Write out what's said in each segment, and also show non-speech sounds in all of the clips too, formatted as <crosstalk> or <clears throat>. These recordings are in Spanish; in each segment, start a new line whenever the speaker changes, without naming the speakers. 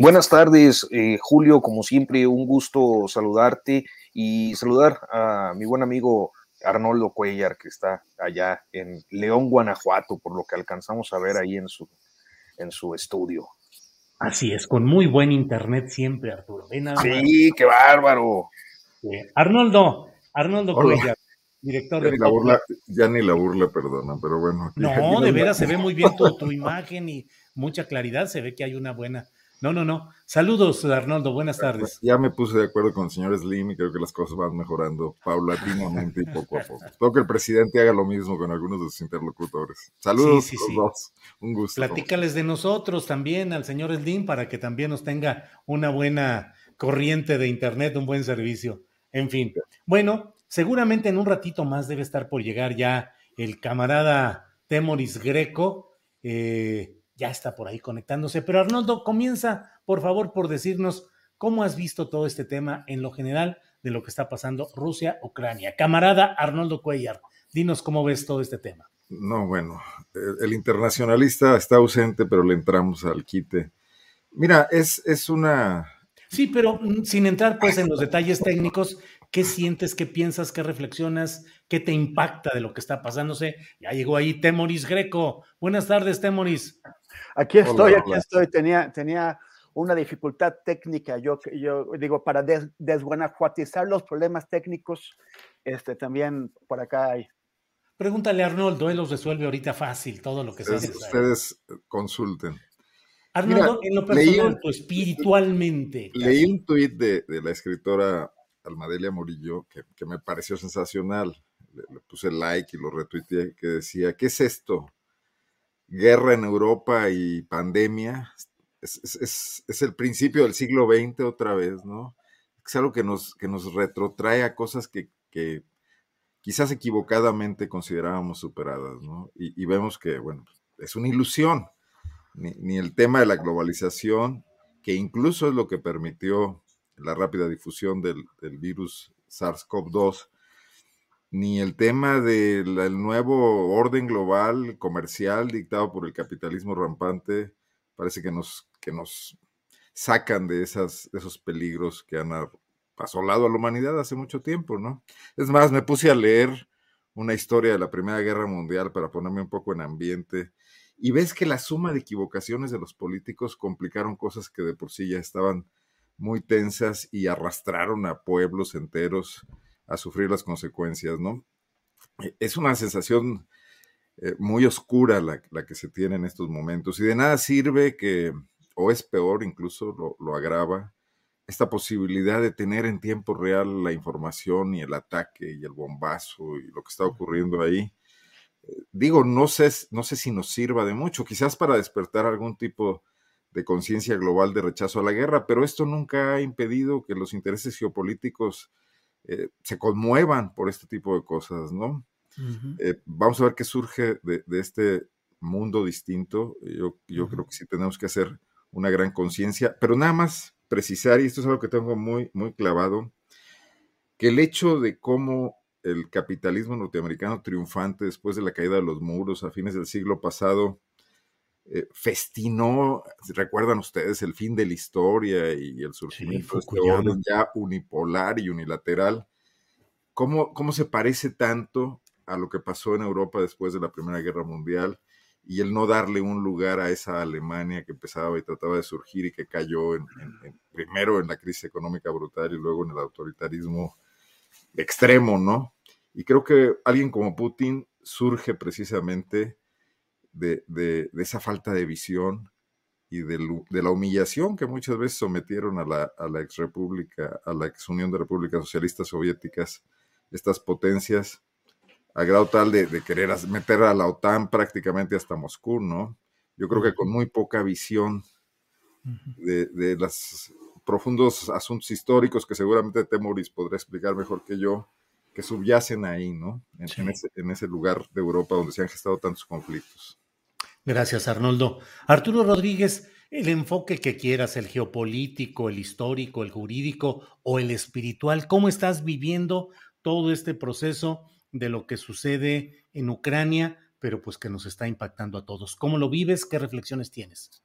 Buenas tardes, eh, Julio. Como siempre, un gusto saludarte y saludar a mi buen amigo Arnoldo Cuellar, que está allá en León, Guanajuato, por lo que alcanzamos a ver ahí en su, en su estudio.
Así es, con muy buen internet siempre, Arturo. Ven.
Sí, qué bárbaro.
Eh, Arnoldo, Arnoldo
Hola.
Cuellar, director
Ya
de
ni, la burla, ya ni la burla, perdona, pero bueno. aquí- aquí
No, <laughs> de veras se ve muy bien tu, tu imagen y mucha claridad. Se ve que hay una buena. No, no, no. Saludos, Arnoldo. Buenas tardes.
Ya me puse de acuerdo con el señor Slim y creo que las cosas van mejorando paulatinamente y poco a poco. Espero que el presidente haga lo mismo con algunos de sus interlocutores. Saludos
Sí, sí,
a los
sí.
dos. Un gusto.
Platícales de nosotros también al señor Slim para que también nos tenga una buena corriente de internet, un buen servicio. En fin. Bueno, seguramente en un ratito más debe estar por llegar ya el camarada Temoris Greco. eh, ya está por ahí conectándose. Pero Arnoldo, comienza, por favor, por decirnos cómo has visto todo este tema en lo general de lo que está pasando Rusia-Ucrania. Camarada Arnoldo Cuellar, dinos cómo ves todo este tema.
No, bueno, el, el internacionalista está ausente, pero le entramos al quite. Mira, es, es una,
Sí, pero mm, sin entrar pues en los detalles técnicos, ¿qué sientes, qué piensas, qué reflexionas, qué te impacta de lo que está pasándose? Ya llegó ahí Temoris Greco. Buenas tardes, Temoris.
Aquí estoy,
Hola,
aquí
hola.
estoy. Tenía, tenía una dificultad técnica. Yo, yo digo, para des, desguanajuatizar los problemas técnicos, este, también por acá hay.
Pregúntale a Arnoldo, él los resuelve ahorita fácil, todo lo que sea
ustedes,
necesario.
ustedes consulten.
Arnoldo,
mira,
en lo
leí
personal,
un-
tú espiritualmente.
Leí un tuit de, de la escritora Almadelia Murillo que, que me pareció sensacional. Le, le puse like y lo retuiteé, que decía, ¿qué es esto? Guerra en Europa y pandemia. Es, es- el principio del siglo XX otra vez, ¿no? Es algo que nos, que nos retrotrae a cosas que, que quizás equivocadamente considerábamos superadas, ¿no? Y, y vemos que, bueno, es una ilusión. Ni, ni el tema de la globalización, que incluso es lo que permitió la rápida difusión del, del virus SARS-CoV-2, ni el tema del el nuevo orden global comercial dictado por el capitalismo rampante, parece que nos, que nos sacan de, esas, esos peligros que han asolado a la humanidad hace mucho tiempo, ¿no? Es más, me puse a leer una historia de la Primera Guerra Mundial para ponerme un poco en ambiente y ves que la suma de equivocaciones de los políticos complicaron cosas que de por sí ya estaban muy tensas y arrastraron a pueblos enteros a sufrir las consecuencias, ¿no? Eh, Es una sensación eh, muy oscura la, la que se tiene en estos momentos y de nada sirve que, o es peor, incluso lo, lo agrava, esta posibilidad de tener en tiempo real la información y el ataque y el bombazo y lo que está ocurriendo ahí digo, no sé, no sé si nos sirva de mucho, quizás para despertar algún tipo de conciencia global de rechazo a la guerra, pero esto nunca ha impedido que los intereses geopolíticos eh, se conmuevan por este tipo de cosas, ¿no? Eh, vamos a ver qué surge de, de este mundo distinto. Yo, creo que sí tenemos que hacer una gran conciencia, pero nada más precisar, y esto es algo que tengo muy, muy clavado, que el hecho de cómo el capitalismo norteamericano triunfante después de la caída de los muros a fines del siglo pasado eh, festinó, recuerdan ustedes, el fin de la historia y el surgimiento de este orden ya unipolar y unilateral. ¿Cómo, ¿Cómo se parece tanto a lo que pasó en Europa después de la Primera Guerra Mundial y el no darle un lugar a esa Alemania que empezaba y trataba de surgir y que cayó en, primero en la crisis económica brutal y luego en el autoritarismo extremo, ¿no? Y creo que alguien como Putin surge precisamente de, esa falta de visión y de, la humillación que muchas veces sometieron a la, a la ex república, a la ex Unión de Repúblicas Socialistas Soviéticas, estas potencias, a grado tal de, querer meter a la OTAN prácticamente hasta Moscú, ¿no? Yo creo que con muy poca visión de, los profundos asuntos históricos que seguramente Temoris podrá explicar mejor que yo, que subyacen ahí, ¿no? En, ese, en ese lugar de Europa donde se han gestado tantos conflictos.
Gracias, Arnoldo. Arturo Rodríguez, el enfoque que quieras, el geopolítico, el histórico, el jurídico o el espiritual, ¿cómo estás viviendo todo este proceso de lo que sucede en Ucrania, pero pues que nos está impactando a todos? ¿Cómo lo vives? ¿Qué reflexiones tienes?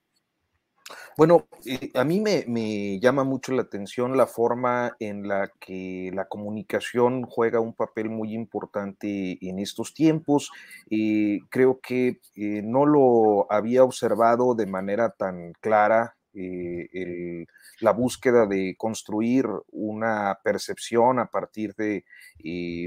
Bueno, eh, a mí me, llama mucho la atención la forma en la que la comunicación juega un papel muy importante en estos tiempos. y creo que eh, no lo había observado de manera tan clara eh, la búsqueda de construir una percepción a partir de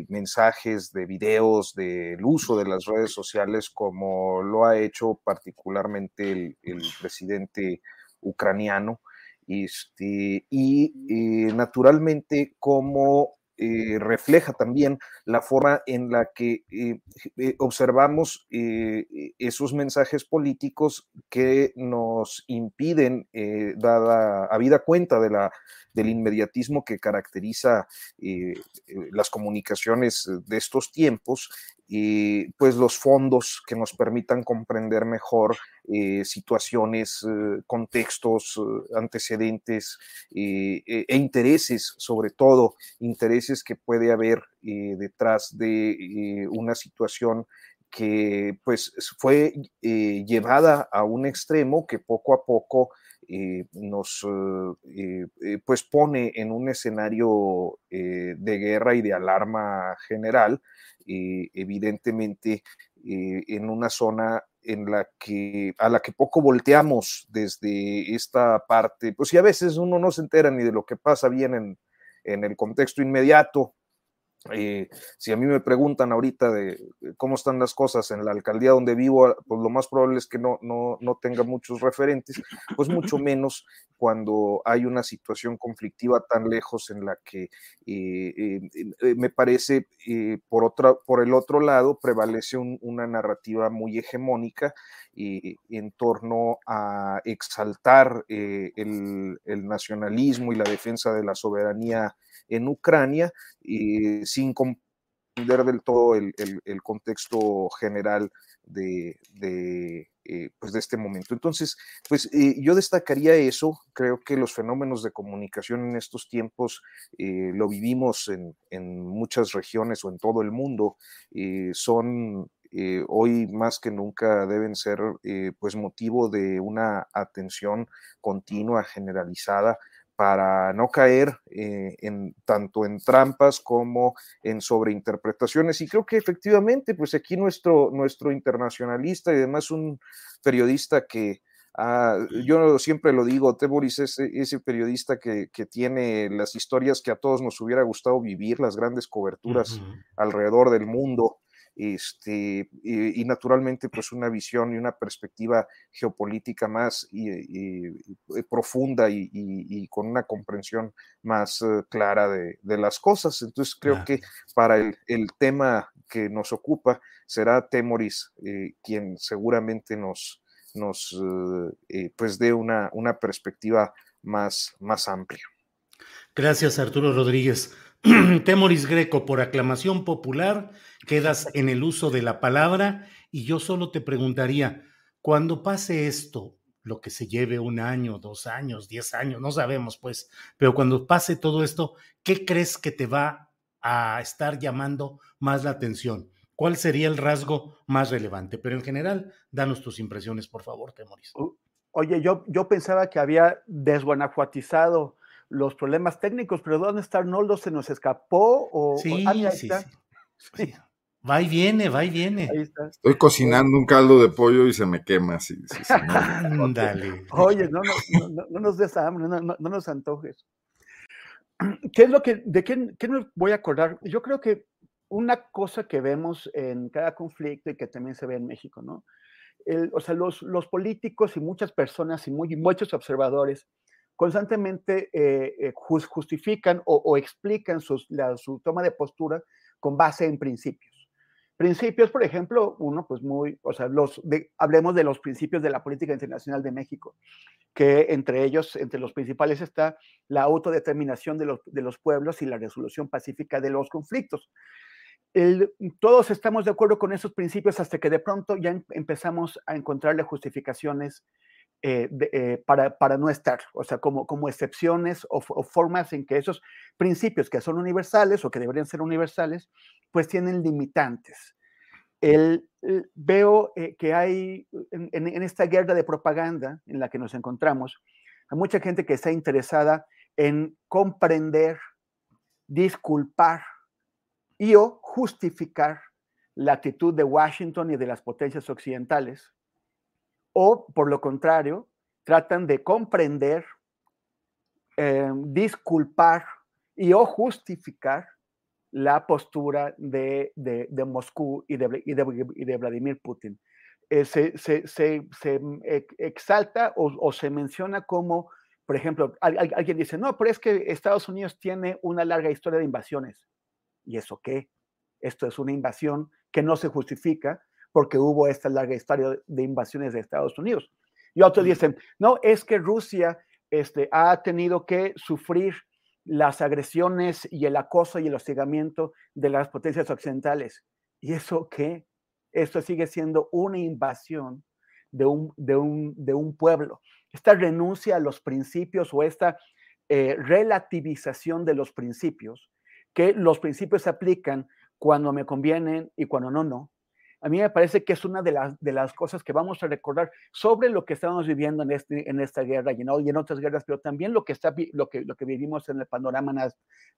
mensajes, de videos, del uso de las redes sociales, como lo ha hecho particularmente el, el presidente ucraniano, este, y eh, naturalmente como eh, refleja también la forma en la que eh, observamos esos mensajes políticos que nos impiden, dada habida cuenta de la, del inmediatismo que caracteriza las comunicaciones de estos tiempos, pues los fondos que nos permitan comprender mejor eh, situaciones, eh, contextos, eh, antecedentes e, e, intereses, sobre todo intereses que puede haber detrás de una situación que pues fue llevada a un extremo que poco a poco nos pues pone en un escenario de guerra y de alarma general evidentemente en una zona en la que a la que poco volteamos desde esta parte, pues si a veces uno no se entera ni de lo que pasa bien en, en el contexto inmediato, eh, si a mí me preguntan ahorita de cómo están las cosas en la alcaldía donde vivo, pues lo más probable es que no, no, no tenga muchos referentes, pues mucho <laughs> menos cuando hay una situación conflictiva tan lejos en la que eh, eh, me parece, por, otra, por el otro lado, prevalece una narrativa muy hegemónica en torno a exaltar el, el nacionalismo y la defensa de la soberanía en Ucrania, y sin comprender del todo el, contexto general de, eh, pues de este momento. Entonces, pues eh, yo destacaría eso. Creo que los fenómenos de comunicación en estos tiempos eh, lo vivimos en, en, muchas regiones o en todo el mundo. son hoy más que nunca deben ser pues motivo de una atención continua, generalizada para no caer eh, en, tanto en trampas como en sobreinterpretaciones. Y creo que efectivamente, pues aquí nuestro, nuestro internacionalista y además un periodista que, ah, yo siempre lo digo, Teboris es ese periodista que, que, tiene las historias que a todos nos hubiera gustado vivir, las grandes coberturas alrededor del mundo este, y, naturalmente pues una visión y una perspectiva geopolítica más y, profunda y, con una comprensión más eh, clara de, las cosas. Entonces creo que para el, tema que nos ocupa será Temoris eh, quien seguramente nos, nos eh, pues dé una, una perspectiva más, más amplia.
Gracias, Arturo Rodríguez. <clears throat> Temoris Greco, por aclamación popular, quedas en el uso de la palabra y yo solo te preguntaría, cuando pase esto, lo que se lleve un año, dos años, diez años, no sabemos pues, pero cuando pase todo esto, ¿qué crees que te va a estar llamando más la atención? cuál sería el rasgo más relevante. Pero en general, danos tus impresiones, por favor, Temoris.
Oye, yo, yo pensaba que había desguanajuatizado los problemas técnicos, pero ¿dónde está Arnoldo? ¿Se nos escapó? O,
sí, sí, <laughs> sí, Va y viene, va y viene.
Estoy cocinando un caldo de pollo y se me quema. Sí, <laughs>
Ándale.
Oye, no, no, no, nos des hambre, no, nos antojes. <clears throat> ¿Qué es lo que, de qué, qué nos voy a acordar? Yo creo que una cosa que vemos en cada conflicto y que también se ve en México, ¿no? o sea, los, los, políticos y muchas personas y muy, muchos observadores constantemente eh, eh, justifican o, explican sus, su toma de postura con base en principios. Principios, por ejemplo, uno, pues muy, o sea, los hablemos de los principios de la política internacional de México, que entre ellos, entre los principales está la autodeterminación de los, de los pueblos y la resolución pacífica de los conflictos todos estamos de acuerdo con esos principios hasta que de pronto ya em, empezamos a encontrarle justificaciones eh, eh, para, para, no estar, o sea, como, como excepciones o, formas en que esos principios que son universales o que deberían ser universales, pues tienen limitantes. El, veo eh, que hay en, esta guerra de propaganda en la que nos encontramos, hay mucha gente que está interesada en comprender, disculpar, y o justificar la actitud de Washington y de las potencias occidentales, o por lo contrario, tratan de comprender, eh, disculpar y o justificar la postura de, Moscú y de, y de, Vladimir Putin. Eh, se, exalta o, se menciona como, por ejemplo, alguien dice, no, pero es que Estados Unidos tiene una larga historia de invasiones. ¿Y eso qué? Esto es una invasión que no se justifica porque hubo esta larga historia de invasiones de Estados Unidos. Y otros dicen, no, es que Rusia este, ha tenido que sufrir las agresiones y el acoso y el hostigamiento de las potencias occidentales. ¿Y eso qué? Esto sigue siendo una invasión de un, de un, pueblo. Esta renuncia a los principios o esta eh, relativización de los principios que los principios se aplican cuando me convienen y cuando no, no. A mí me parece que es una de las, de las cosas que vamos a recordar sobre lo que estamos viviendo en, este, en esta guerra y en, y en otras guerras, pero también lo que, está, lo que, lo que vivimos en el panorama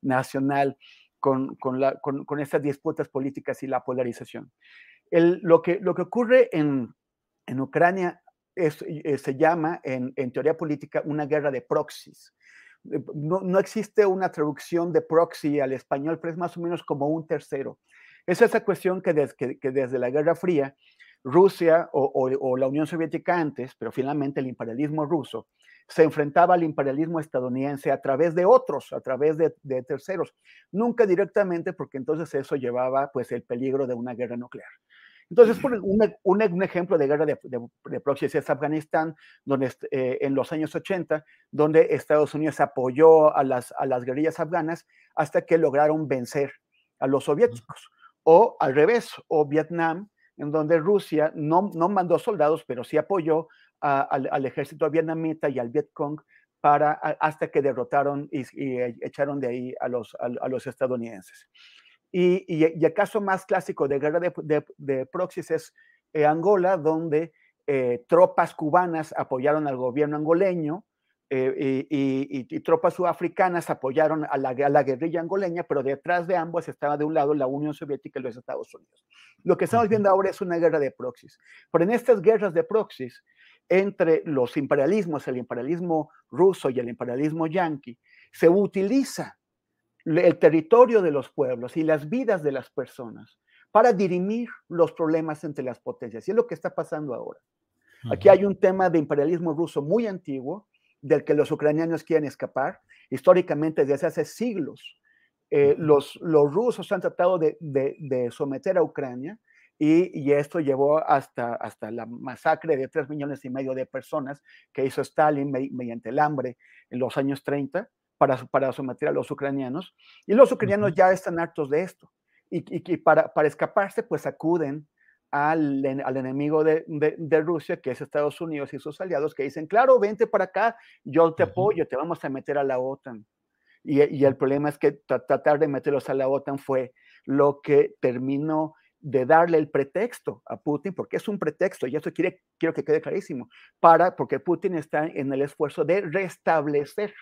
nacional con, con, la, con, estas disputas políticas y la polarización. El, lo, que, lo que ocurre en, en Ucrania es, eh, se llama en, en teoría política una guerra de proxies. Eh, no, existe una traducción de proxy al español, pero es más o menos como un tercero. Es esa cuestión que, desde la Guerra Fría, Rusia o, la Unión Soviética antes, pero finalmente el imperialismo ruso, se enfrentaba al imperialismo estadounidense a través de otros, a través de, de, terceros, nunca directamente, porque entonces eso llevaba pues el peligro de una guerra nuclear. Entonces, por un, un, ejemplo de guerra de, de, proxy es Afganistán, donde eh, en los años 80, donde Estados Unidos apoyó a las, a las guerrillas afganas hasta que lograron vencer a los soviéticos. O al revés, o Vietnam, en donde Rusia no, no mandó soldados, pero sí apoyó al, al, ejército vietnamita y al Vietcong para, hasta que derrotaron y, echaron de ahí a los, a los estadounidenses. Y, el caso más clásico de guerra de, de, proxies es eh, Angola, donde eh, tropas cubanas apoyaron al gobierno angoleño eh, y, tropas sudafricanas apoyaron a la, la, guerrilla angoleña, pero detrás de ambos estaba de un lado la Unión Soviética y los Estados Unidos. Lo que estamos viendo ahora es una guerra de proxies. Pero en estas guerras de proxies, entre los imperialismos, el imperialismo ruso y el imperialismo yanqui, se utiliza el territorio de los pueblos y las vidas de las personas para dirimir los problemas entre las potencias. Y es lo que está pasando ahora. Aquí hay un tema de imperialismo ruso muy antiguo, del que los ucranianos quieren escapar. Históricamente, desde hace siglos, eh, los, los rusos han tratado de, someter a Ucrania y, esto llevó hasta, hasta la masacre de tres millones y medio de personas que hizo Stalin mediante el hambre en los años 30 para, para someter a los ucranianos. Y los ucranianos ya están hartos de esto. Y, y, para, para, escaparse, pues acuden al, al enemigo de, de, Rusia, que es Estados Unidos y sus aliados, que dicen, claro, vente para acá, yo te apoyo, te vamos a meter a la OTAN. Y, y el problema es que tratar de meterlos a la OTAN fue lo que terminó de darle el pretexto a Putin, porque es un pretexto, y eso quiere, quiero que quede clarísimo, para, porque Putin está en el esfuerzo de restablecer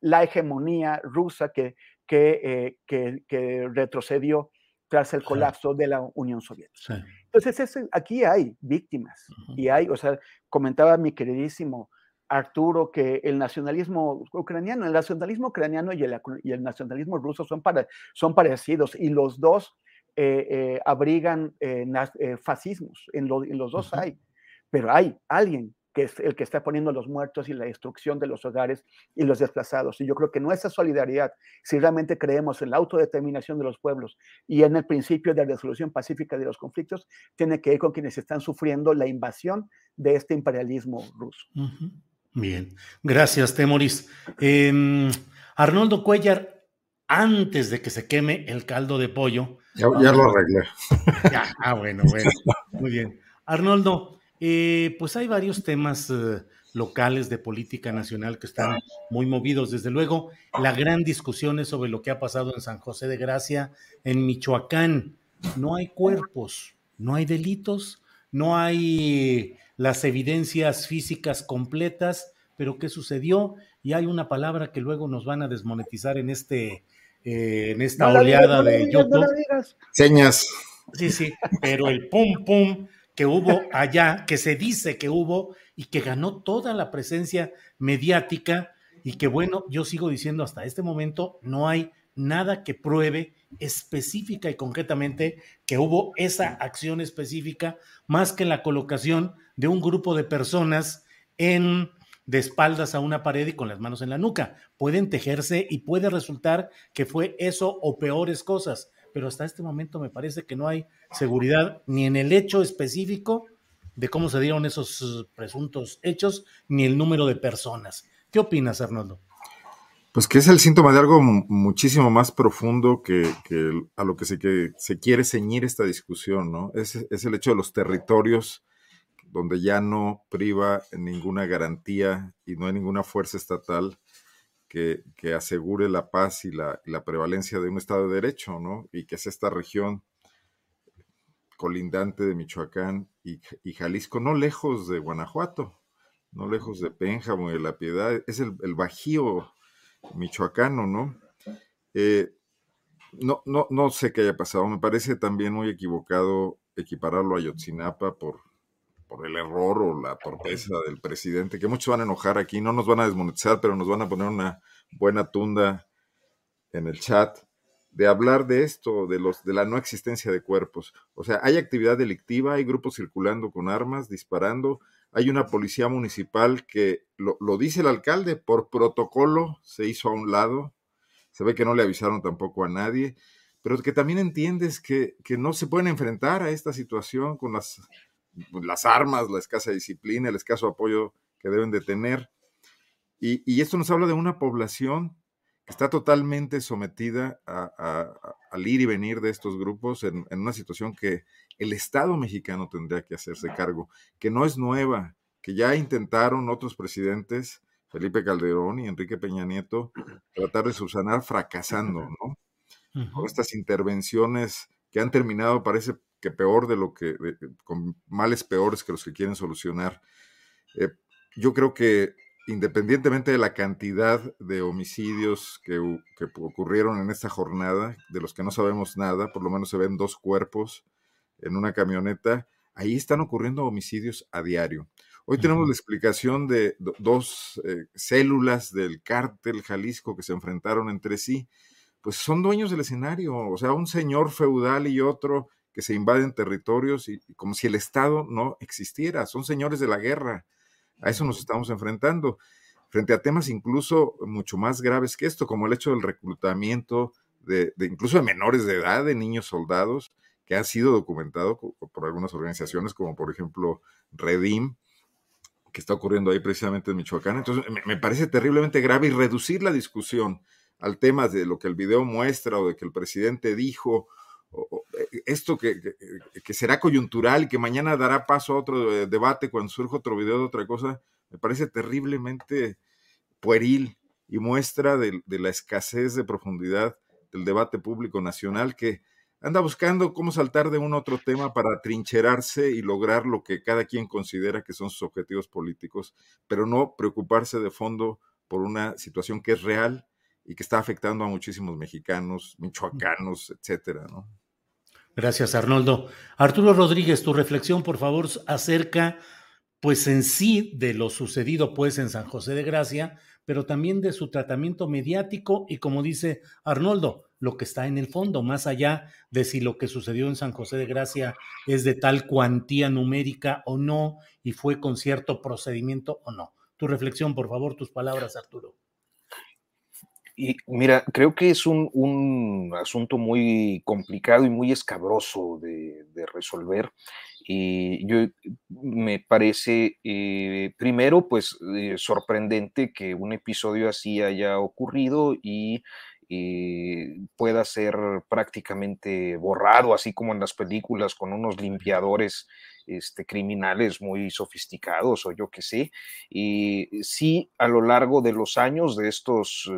la hegemonía rusa que, que, eh, que, retrocedió tras el colapso de la Unión Soviética. Entonces, aquí hay víctimas, y hay, o sea, comentaba mi queridísimo Arturo que el nacionalismo ucraniano, el nacionalismo ucraniano y el, y el nacionalismo ruso son, para, son parecidos, y los dos eh, eh, abrigan eh, fascismos, en, los dos hay, pero hay alguien que es el que está poniendo los muertos y la destrucción de los hogares y los desplazados. Y yo creo que nuestra solidaridad, si realmente creemos en la autodeterminación de los pueblos y en el principio de resolución pacífica de los conflictos, tiene que ir con quienes están sufriendo la invasión de este imperialismo ruso.
Bien, gracias, Temoris. Em, Arnoldo Cuellar, antes de que se queme el caldo de pollo.
Ya, lo arreglé. <laughs>
ah, bueno, bueno. Muy bien. Arnoldo, eh, pues hay varios temas eh, locales de política nacional que están muy movidos. Desde luego, la gran discusión es sobre lo que ha pasado en San José de Gracia, en Michoacán. No hay cuerpos, no hay delitos, no hay las evidencias físicas completas, pero ¿qué sucedió? Y hay una palabra que luego nos van a desmonetizar en este eh, en esta oleada de YouTube.
Señas.
Sí, sí, pero el pum pum que hubo allá, que se dice que hubo y que ganó toda la presencia mediática y que bueno, yo sigo diciendo hasta este momento no hay nada que pruebe específica y concretamente que hubo esa acción específica más que la colocación de un grupo de personas en de espaldas a una pared y con las manos en la nuca. Pueden tejerse y puede resultar que fue eso o peores cosas, pero hasta este momento me parece que no hay seguridad ni en el hecho específico de cómo se dieron esos presuntos hechos, ni el número de personas. ¿Qué opinas, Arnoldo?
Pues que es el síntoma de algo muchísimo más profundo que, a lo que se, que se, quiere ceñir esta discusión, ¿no? Es, es el hecho de los territorios donde ya no priva ninguna garantía y no hay ninguna fuerza estatal que, asegure la paz y la, prevalencia de un Estado de Derecho, ¿no? Y que es esta región colindante de Michoacán y, Jalisco, no lejos de Guanajuato, no lejos de Pénjamo y de La Piedad, es el, Bajío michoacano, ¿no? Eh, no, no, no sé qué haya pasado, me parece también muy equivocado equipararlo a Yotzinapa por por el error o la torpeza del presidente, que muchos van a enojar aquí, no nos van a desmonetizar, pero nos van a poner una buena tunda en el chat de hablar de esto, de los de la no existencia de cuerpos. O sea, hay actividad delictiva, hay grupos circulando con armas, disparando, hay una policía municipal que lo, lo dice el alcalde, por protocolo se hizo a un lado, se ve que no le avisaron tampoco a nadie, pero que también entiendes que, que no se pueden enfrentar a esta situación con las las armas, la escasa disciplina, el escaso apoyo que deben de tener. Y, esto nos habla de una población que está totalmente sometida al ir y venir de estos grupos en, una situación que el Estado mexicano tendría que hacerse cargo, que no es nueva, que ya intentaron otros presidentes, Felipe Calderón y Enrique Peña Nieto, tratar de subsanar fracasando, <laughs> ¿no? Con estas intervenciones que han terminado, parece, que peor de lo que, con males peores que los que quieren solucionar. Eh, yo creo que independientemente de la cantidad de homicidios que, ocurrieron en esta jornada, de los que no sabemos nada, por lo menos se ven dos cuerpos en una camioneta, ahí están ocurriendo homicidios a diario. Hoy tenemos la explicación de dos eh, células del cártel Jalisco que se enfrentaron entre sí. Pues son dueños del escenario, o sea, un señor feudal y otro que se invaden territorios y, como si el Estado no existiera. Son señores de la guerra. A eso nos estamos enfrentando. Frente a temas incluso mucho más graves que esto, como el hecho del reclutamiento de, incluso de menores de edad, de niños soldados, que ha sido documentado por algunas organizaciones, como por ejemplo Redim, que está ocurriendo ahí precisamente en Michoacán. Entonces, me, parece terriblemente grave y reducir la discusión al tema de lo que el video muestra o de que el presidente dijo esto que, que, será coyuntural y que mañana dará paso a otro eh, debate cuando surja otro video de otra cosa, me parece terriblemente pueril y muestra de, la escasez de profundidad del debate público nacional que anda buscando cómo saltar de un otro tema para trincherarse y lograr lo que cada quien considera que son sus objetivos políticos, pero no preocuparse de fondo por una situación que es real y que está afectando a muchísimos mexicanos, michoacanos, etcétera, ¿no?
Gracias, Arnoldo. Arturo Rodríguez, tu reflexión, por favor, acerca, pues en sí, de lo sucedido, pues, en San José de Gracia, pero también de su tratamiento mediático y, como dice Arnoldo, lo que está en el fondo, más allá de si lo que sucedió en San José de Gracia es de tal cuantía numérica o no, y fue con cierto procedimiento o no. Tu reflexión, por favor, tus palabras, Arturo.
Y mira, creo que es un, asunto muy complicado y muy escabroso de, resolver. Y yo me parece, eh, primero, pues eh, sorprendente que un episodio así haya ocurrido y eh, pueda ser prácticamente borrado, así como en las películas, con unos limpiadores este, criminales muy sofisticados o yo qué sé. Y sí, a lo largo de los años, de estos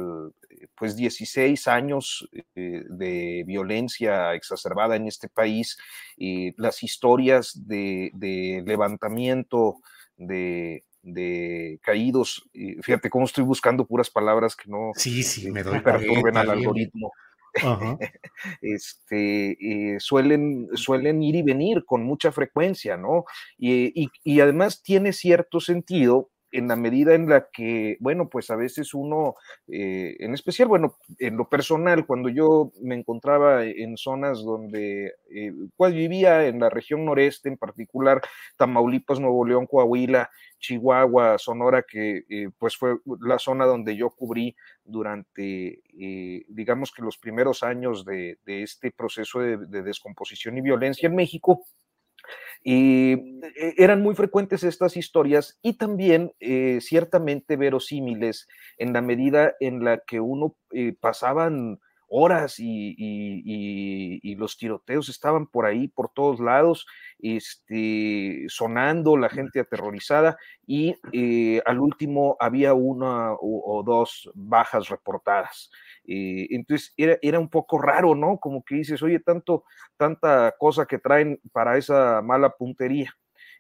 pues 16 años eh, de violencia exacerbada en este país, y las historias de, levantamiento de, caídos, fíjate cómo estoy buscando puras palabras que no
sí, sí, me
perturben al algoritmo. <laughs> este, eh, suelen, suelen ir y venir con mucha frecuencia, ¿no? y, y además tiene cierto sentido en la medida en la que, bueno, pues a veces uno, eh, en especial, bueno, en lo personal, cuando yo me encontraba en zonas donde, eh, pues vivía en la región noreste, en particular Tamaulipas, Nuevo León, Coahuila, Chihuahua, Sonora, que eh, pues fue la zona donde yo cubrí durante, digamos que los primeros años de, este proceso de descomposición y violencia en México, y eh, eran muy frecuentes estas historias y también eh, ciertamente verosímiles en la medida en la que uno eh, pasaban horas y, los tiroteos estaban por ahí, por todos lados, este, sonando, la gente aterrorizada y al último había una o dos bajas reportadas. Eh, entonces era, era, un poco raro, ¿no? Como que dices, oye, tanto, tanta cosa que traen para esa mala puntería.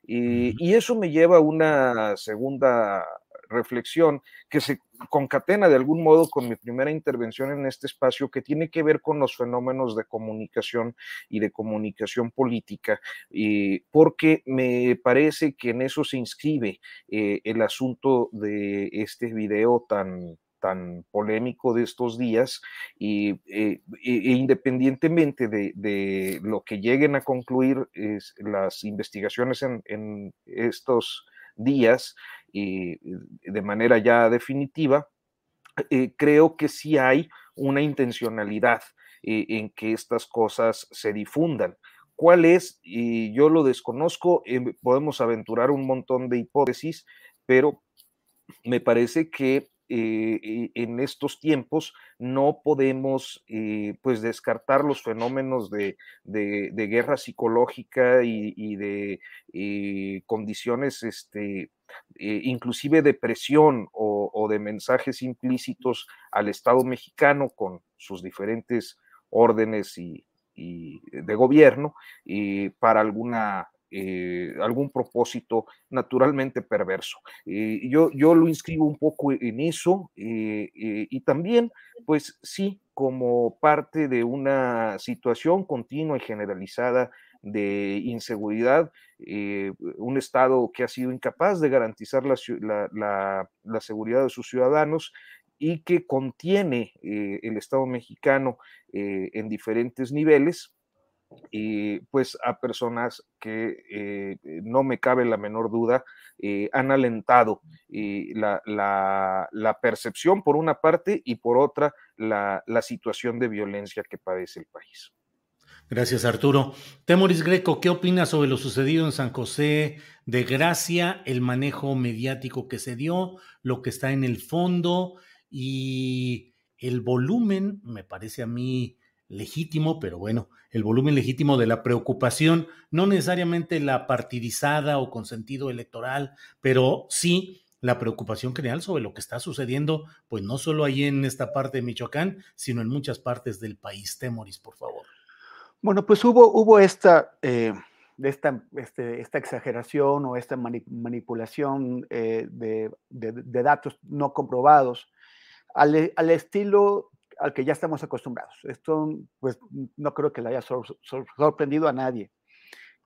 Eh, y eso me lleva a una segunda reflexión que se concatena de algún modo con mi primera intervención en este espacio que tiene que ver con los fenómenos de comunicación y de comunicación política, eh, porque me parece que en eso se inscribe el asunto de este video tan, tan polémico de estos días y eh, e, e independientemente de, lo que lleguen a concluir las investigaciones en, estos días de manera ya definitiva, eh, creo que sí hay una intencionalidad eh, en que estas cosas se difundan. ¿Cuál es? Yo lo desconozco, podemos aventurar un montón de hipótesis, pero me parece que eh, en estos tiempos no podemos eh, pues descartar los fenómenos de, guerra psicológica y, de eh, condiciones este, inclusive de presión o, de mensajes implícitos al Estado mexicano con sus diferentes órdenes y, de gobierno y para alguna eh, algún propósito naturalmente perverso. Eh, yo, yo lo inscribo un poco en eso eh, y también, pues sí, como parte de una situación continua y generalizada de inseguridad, un Estado que ha sido incapaz de garantizar la, la seguridad de sus ciudadanos y que contiene el Estado mexicano en diferentes niveles y pues a personas que eh, no me cabe la menor duda eh, han alentado la, la, percepción por una parte y por otra la, situación de violencia que padece el país.
Gracias, Arturo. Temoris Greco, ¿qué opinas sobre lo sucedido en San José de Gracia, el manejo mediático que se dio, lo que está en el fondo y el volumen, me parece a mí, legítimo, pero bueno, el volumen legítimo de la preocupación, no necesariamente la partidizada o con sentido electoral, pero sí la preocupación general sobre lo que está sucediendo, pues no solo ahí en esta parte de Michoacán, sino en muchas partes del país. Temoris, por favor.
Bueno, pues hubo, hubo esta, eh, esta, este, esta, exageración o esta manipulación eh, de, datos no comprobados al, estilo al que ya estamos acostumbrados. Esto, pues, no creo que le haya sorprendido a nadie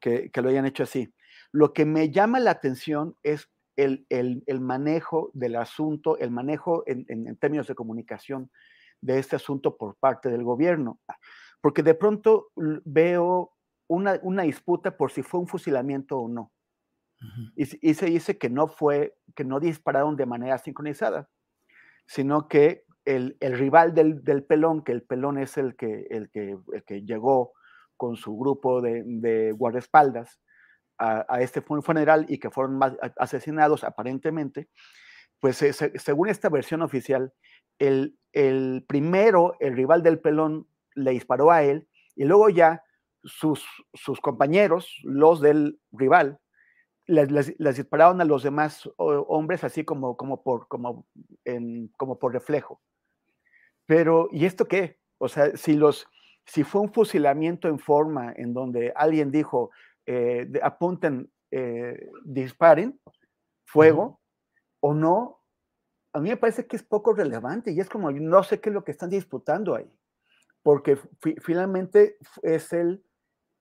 que, que, lo hayan hecho así. Lo que me llama la atención es el, el, el manejo del asunto, el manejo en, en, en términos de comunicación de este asunto por parte del gobierno porque de pronto veo una, una, disputa por si fue un fusilamiento o no. y, y, se dice que no fue, que no dispararon de manera sincronizada, sino que el, rival del, pelón, que el pelón es el que, el que, el que llegó con su grupo de, guardaespaldas a, este funeral y que fueron asesinados aparentemente, pues eh, se, según esta versión oficial, el, el primero, el rival del pelón, le disparó a él y luego ya sus, sus compañeros, los del rival, les, les, dispararon a los demás hombres así como, como, por, como, en, como por reflejo. Pero, ¿y esto qué? O sea, si, los, si fue un fusilamiento en forma en donde alguien dijo, eh, apunten, eh, disparen, fuego, uh -huh. o no, a mí me parece que es poco relevante y es como, no sé qué es lo que están disputando ahí porque finalmente es el,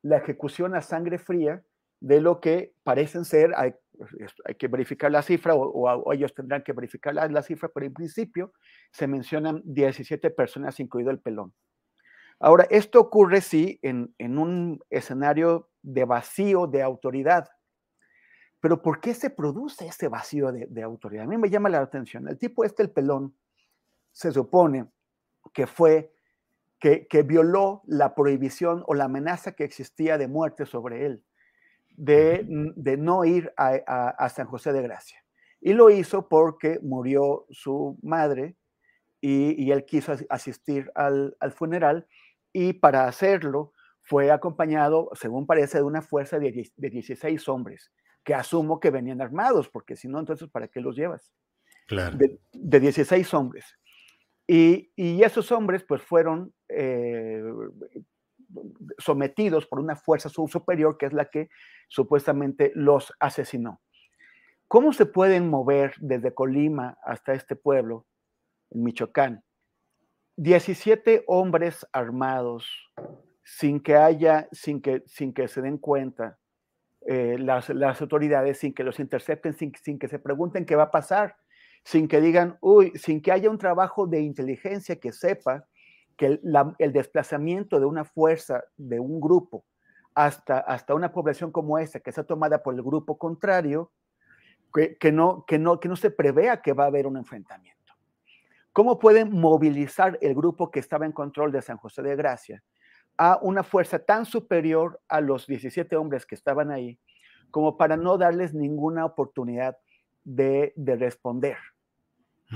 la ejecución a sangre fría de lo que parecen ser, hay, hay que verificar la cifra o, ellos tendrán que verificar la, la, cifra, pero en principio se mencionan 17 personas, incluido el pelón. Ahora, esto ocurre sí en, en un escenario de vacío de autoridad, pero ¿por qué se produce ese vacío de, de autoridad? A mí me llama la atención. El tipo este, el pelón, se supone que fue que, que, violó la prohibición o la amenaza que existía de muerte sobre él, de, de no ir a, a, a, San José de Gracia. Y lo hizo porque murió su madre y, y él quiso asistir al, al, funeral y para hacerlo fue acompañado, según parece, de una fuerza de, de 16 hombres, que asumo que venían armados, porque si no, entonces, ¿para qué los llevas?
Claro.
De, de 16 hombres. Y, y, esos hombres pues fueron eh, sometidos por una fuerza superior que es la que supuestamente los asesinó. ¿Cómo se pueden mover desde Colima hasta este pueblo, en Michoacán? 17 hombres armados sin que haya, sin que, sin que se den cuenta eh, las, las, autoridades, sin que los intercepten, sin, sin que se pregunten qué va a pasar sin que digan, uy, sin que haya un trabajo de inteligencia que sepa que el, la, el desplazamiento de una fuerza, de un grupo, hasta, hasta una población como esta, que está tomada por el grupo contrario, que, que, no, que, no, que no se prevea que va a haber un enfrentamiento. ¿Cómo pueden movilizar el grupo que estaba en control de San José de Gracia a una fuerza tan superior a los 17 hombres que estaban ahí, como para no darles ninguna oportunidad de, de responder?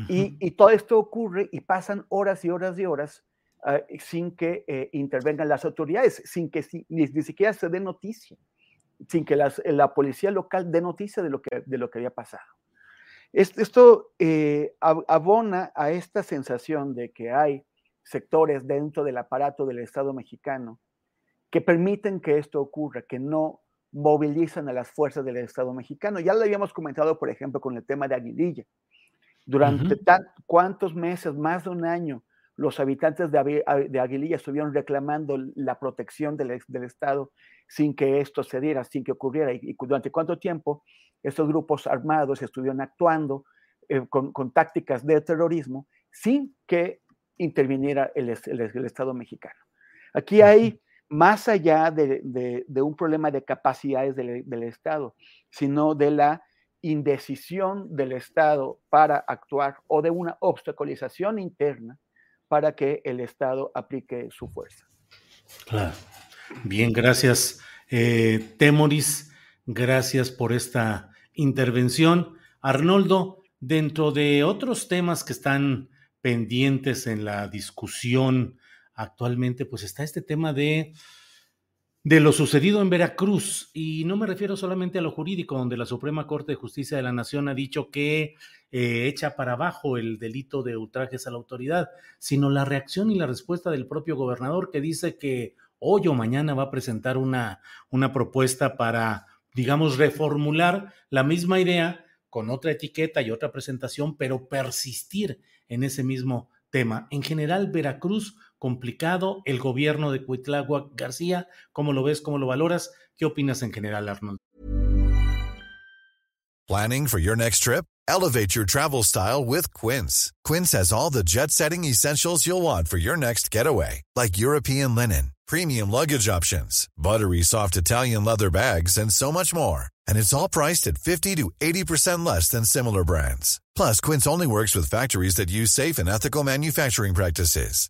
Y, y, todo esto ocurre y pasan horas y horas y horas uh, sin que eh, intervengan las autoridades, sin que si, ni, ni, siquiera se dé noticia, sin que las, la policía local dé noticia de lo que, de lo que había pasado. Esto eh, abona a esta sensación de que hay sectores dentro del aparato del Estado mexicano que permiten que esto ocurra, que no movilizan a las fuerzas del Estado mexicano. Ya lo habíamos comentado, por ejemplo, con el tema de Aguililla durante uh -huh. cuántos meses, más de un año, los habitantes de, de Aguililla estuvieron reclamando la protección del, del, Estado sin que esto se diera, sin que ocurriera. Y, y durante cuánto tiempo estos grupos armados estuvieron actuando eh, con, con, tácticas de terrorismo sin que interviniera el, el, el Estado mexicano. Aquí hay, más allá de, de, de un problema de capacidades del, del Estado, sino de la indecisión del Estado para actuar o de una obstaculización interna para que el Estado aplique su fuerza.
Claro. Bien, gracias, eh, Temoris. Gracias por esta intervención. Arnoldo, dentro de otros temas que están pendientes en la discusión actualmente, pues está este tema de de lo sucedido en Veracruz. Y no me refiero solamente a lo jurídico, donde la Suprema Corte de Justicia de la Nación ha dicho que eh, echa para abajo el delito de ultrajes a la autoridad, sino la reacción y la respuesta del propio gobernador que dice que hoy o mañana va a presentar una, una propuesta para, digamos, reformular la misma idea con otra etiqueta y otra presentación, pero persistir en ese mismo tema. En general, Veracruz, complicado, el gobierno de Cuitláhuac García, ¿cómo lo ves, cómo lo valoras? ¿Qué opinas en general, Arnold?
Planning for your next trip? Elevate your travel style with Quince. Quince has all the jet-setting essentials you'll want for your next getaway, like European linen, premium luggage options, buttery soft Italian leather bags, and so much more. And it's all priced at 50 to 80% less than similar brands. Plus, Quince only works with factories that use safe and ethical manufacturing practices.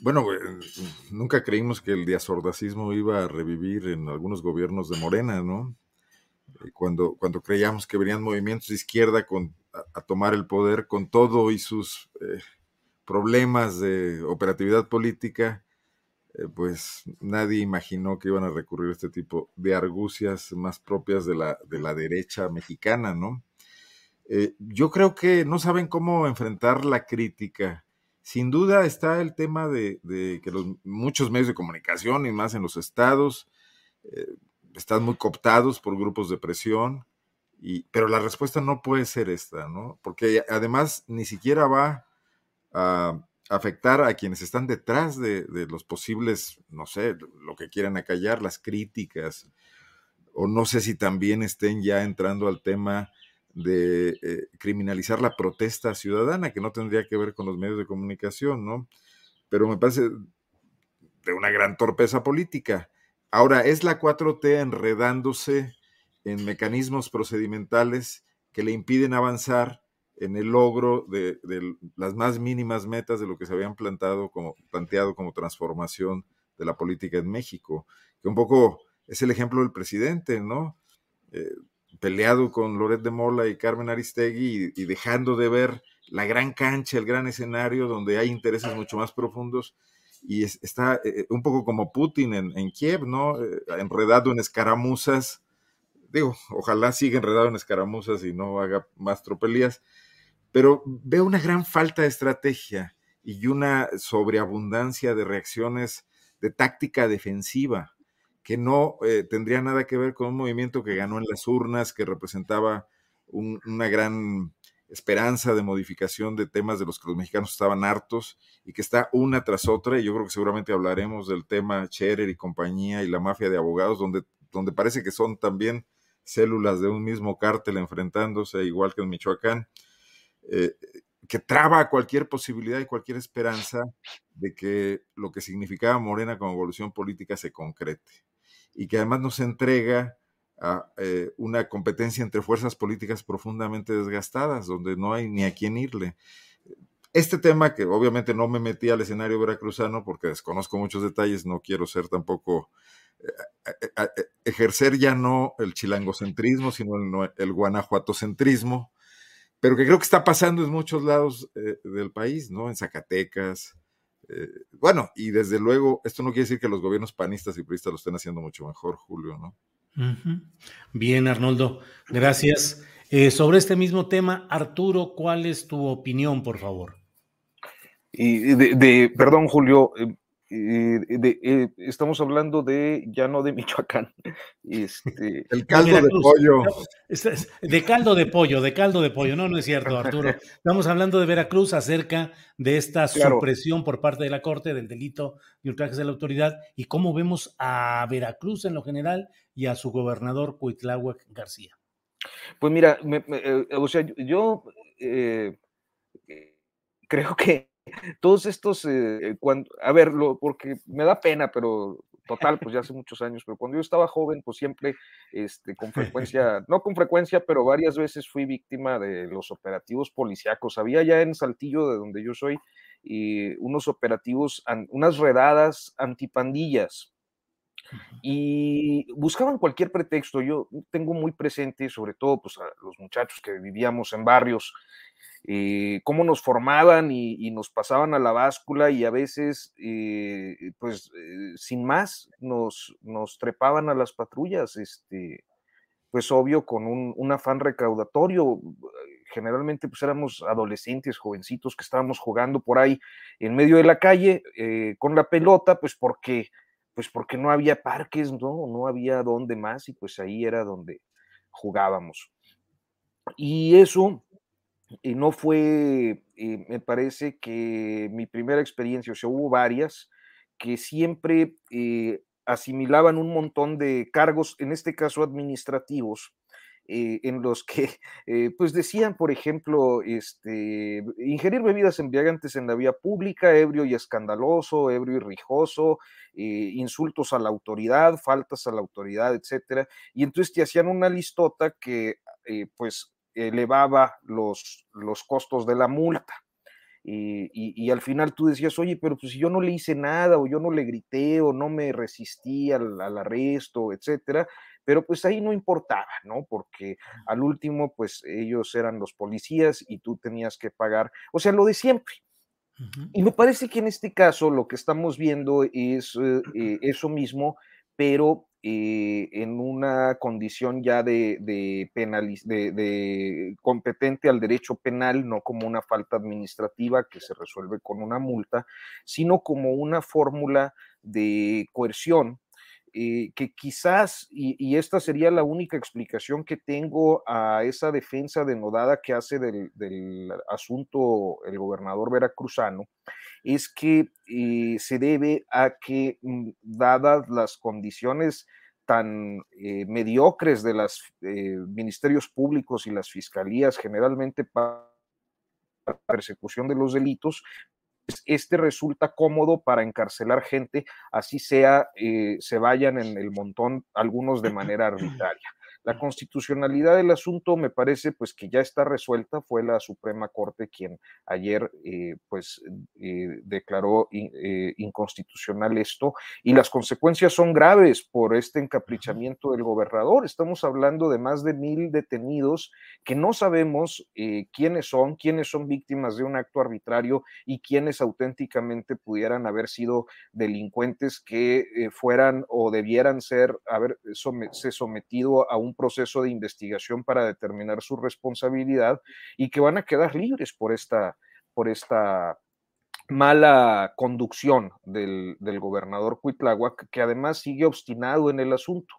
Bueno, nunca creímos que el diasordacismo iba a revivir en algunos gobiernos de Morena, ¿no? Eh, cuando, cuando creíamos que venían movimientos de izquierda con, a, tomar el poder con todo y sus eh, problemas de operatividad política, eh, pues nadie imaginó que iban a recurrir a este tipo de argucias más propias de la, de la derecha mexicana, ¿no? yo creo que no saben cómo enfrentar la crítica sin duda está el tema de, que los, muchos medios de comunicación y más en los estados eh, están muy cooptados por grupos de presión, y, pero la respuesta no puede ser esta, ¿no? Porque además ni siquiera va a afectar a quienes están detrás de, de los posibles, no sé, lo que quieran acallar, las críticas, o no sé si también estén ya entrando al tema de eh, criminalizar la protesta ciudadana, que no tendría que ver con los medios de comunicación, ¿no? Pero me parece de una gran torpeza política. Ahora, ¿es la 4T enredándose en mecanismos procedimentales que le impiden avanzar en el logro de, las más mínimas metas de lo que se habían plantado como, planteado como transformación de la política en México? Que un poco es el ejemplo del presidente, ¿no? Eh, peleado con Loret de Mola y Carmen Aristegui y, dejando de ver la gran cancha, el gran escenario donde hay intereses mucho más profundos y está eh, eh, un poco como Putin en, Kiev, ¿no? Eh, enredado en escaramuzas. Digo, ojalá siga enredado en escaramuzas y no haga más tropelías, pero veo una gran falta de estrategia y una sobreabundancia de reacciones de táctica defensiva que no eh, tendría nada que ver con un movimiento que ganó en las urnas, que representaba una gran esperanza de modificación de temas de los que los mexicanos estaban hartos y que está una tras otra, y yo creo que seguramente hablaremos del tema Scherer y compañía y la mafia de abogados, donde, donde parece que son también células de un mismo cártel enfrentándose, igual que en Michoacán, eh, que traba cualquier posibilidad y cualquier esperanza de que lo que significaba Morena como evolución política se concrete y que además nos entrega a eh, una competencia entre fuerzas políticas profundamente desgastadas, donde no hay ni a quién irle. Este tema, que obviamente no me metí al escenario veracruzano porque desconozco muchos detalles, no quiero ser tampoco, eh, eh, ejercer ya no el chilangocentrismo, sino el, el guanajuatocentrismo, pero que creo que está pasando en muchos lados del país, ¿no? En Zacatecas, eh, bueno, y desde luego, esto no quiere decir que los gobiernos panistas y puristas lo estén haciendo mucho mejor, Julio, ¿no?
Bien, Arnoldo, gracias. Eh, sobre este mismo tema, Arturo, ¿cuál es tu opinión, por favor?
Y de, perdón, Julio, eh, eh, eh, estamos hablando de, ya no de <laughs> Michoacán, este,
el caldo de pollo.
De caldo de pollo, de caldo de pollo, no, no es cierto, Arturo. Estamos hablando de Veracruz acerca de esta supresión por parte de la Corte del delito de ultrajes de la autoridad y cómo vemos a Veracruz en lo general y a su gobernador Cuitláhuac García.
Pues mira, eh, o sea, yo creo que todos estos, eh, cuando, a ver, lo, porque me da pena, pero total, pues ya hace muchos años, pero cuando yo estaba joven, pues siempre, este, con <laughs> frecuencia, no con frecuencia, pero varias veces fui víctima de los operativos policíacos. Había ya en Saltillo, de donde yo soy, y unos operativos, unas redadas antipandillas y buscaban cualquier pretexto. Yo tengo muy presente, sobre todo pues, a los muchachos que vivíamos en barrios, eh, cómo nos formaban y, nos pasaban a la báscula y a veces, eh, pues eh, sin más, nos, nos trepaban a las patrullas, este, pues obvio, con un, un afán recaudatorio. Generalmente pues éramos adolescentes, jovencitos que estábamos jugando por ahí en medio de la calle con la pelota, pues porque pues porque no había parques, no, no había dónde más y pues ahí era donde jugábamos. Y eso y no fue, eh, me parece que mi primera experiencia, o sea, hubo varias que siempre eh, asimilaban un montón de cargos, en este caso administrativos, eh, en los que <laughs> pues decían, por ejemplo, este, ingerir bebidas embriagantes en la vía pública, ebrio y escandaloso, ebrio y rijoso, insultos a la autoridad, faltas a la autoridad, etcétera. Y entonces te hacían una listota que pues elevaba los, los costos de la multa. Y, al final tú decías, oye, pero pues si yo no le hice nada, o yo no le grité, o no me resistí al, al, arresto, etcétera, pero pues ahí no importaba, ¿no? Porque al último, pues ellos eran los policías y tú tenías que pagar, o sea, lo de siempre. Y me parece que en este caso lo que estamos viendo es eh, eh, eso mismo, pero en una condición ya de, competente al derecho penal, no como una falta administrativa que se resuelve con una multa, sino como una fórmula de coerción eh, que quizás, y, esta sería la única explicación que tengo a esa defensa denodada que hace del asunto el gobernador veracruzano, es que eh, se debe a que, mm, dadas las condiciones tan eh, mediocres de los eh, ministerios públicos y las fiscalías generalmente para la persecución de los delitos, pues, este resulta cómodo para encarcelar gente, así sea, se vayan en el montón algunos de manera <clears throat> arbitraria. La constitucionalidad del asunto me parece pues que ya está resuelta, fue la Suprema Corte quien ayer eh, pues eh, declaró eh, inconstitucional esto y las consecuencias son graves por este encaprichamiento del gobernador. Estamos hablando de más de mil detenidos que no sabemos quiénes son, quiénes son víctimas de un acto arbitrario y quiénes auténticamente pudieran haber sido delincuentes que fueran o debieran ser, haberse sometido a un proceso de investigación para determinar su responsabilidad y que van a quedar libres por esta, por esta mala conducción del, del gobernador Cuitláhuac, que además sigue obstinado en el asunto.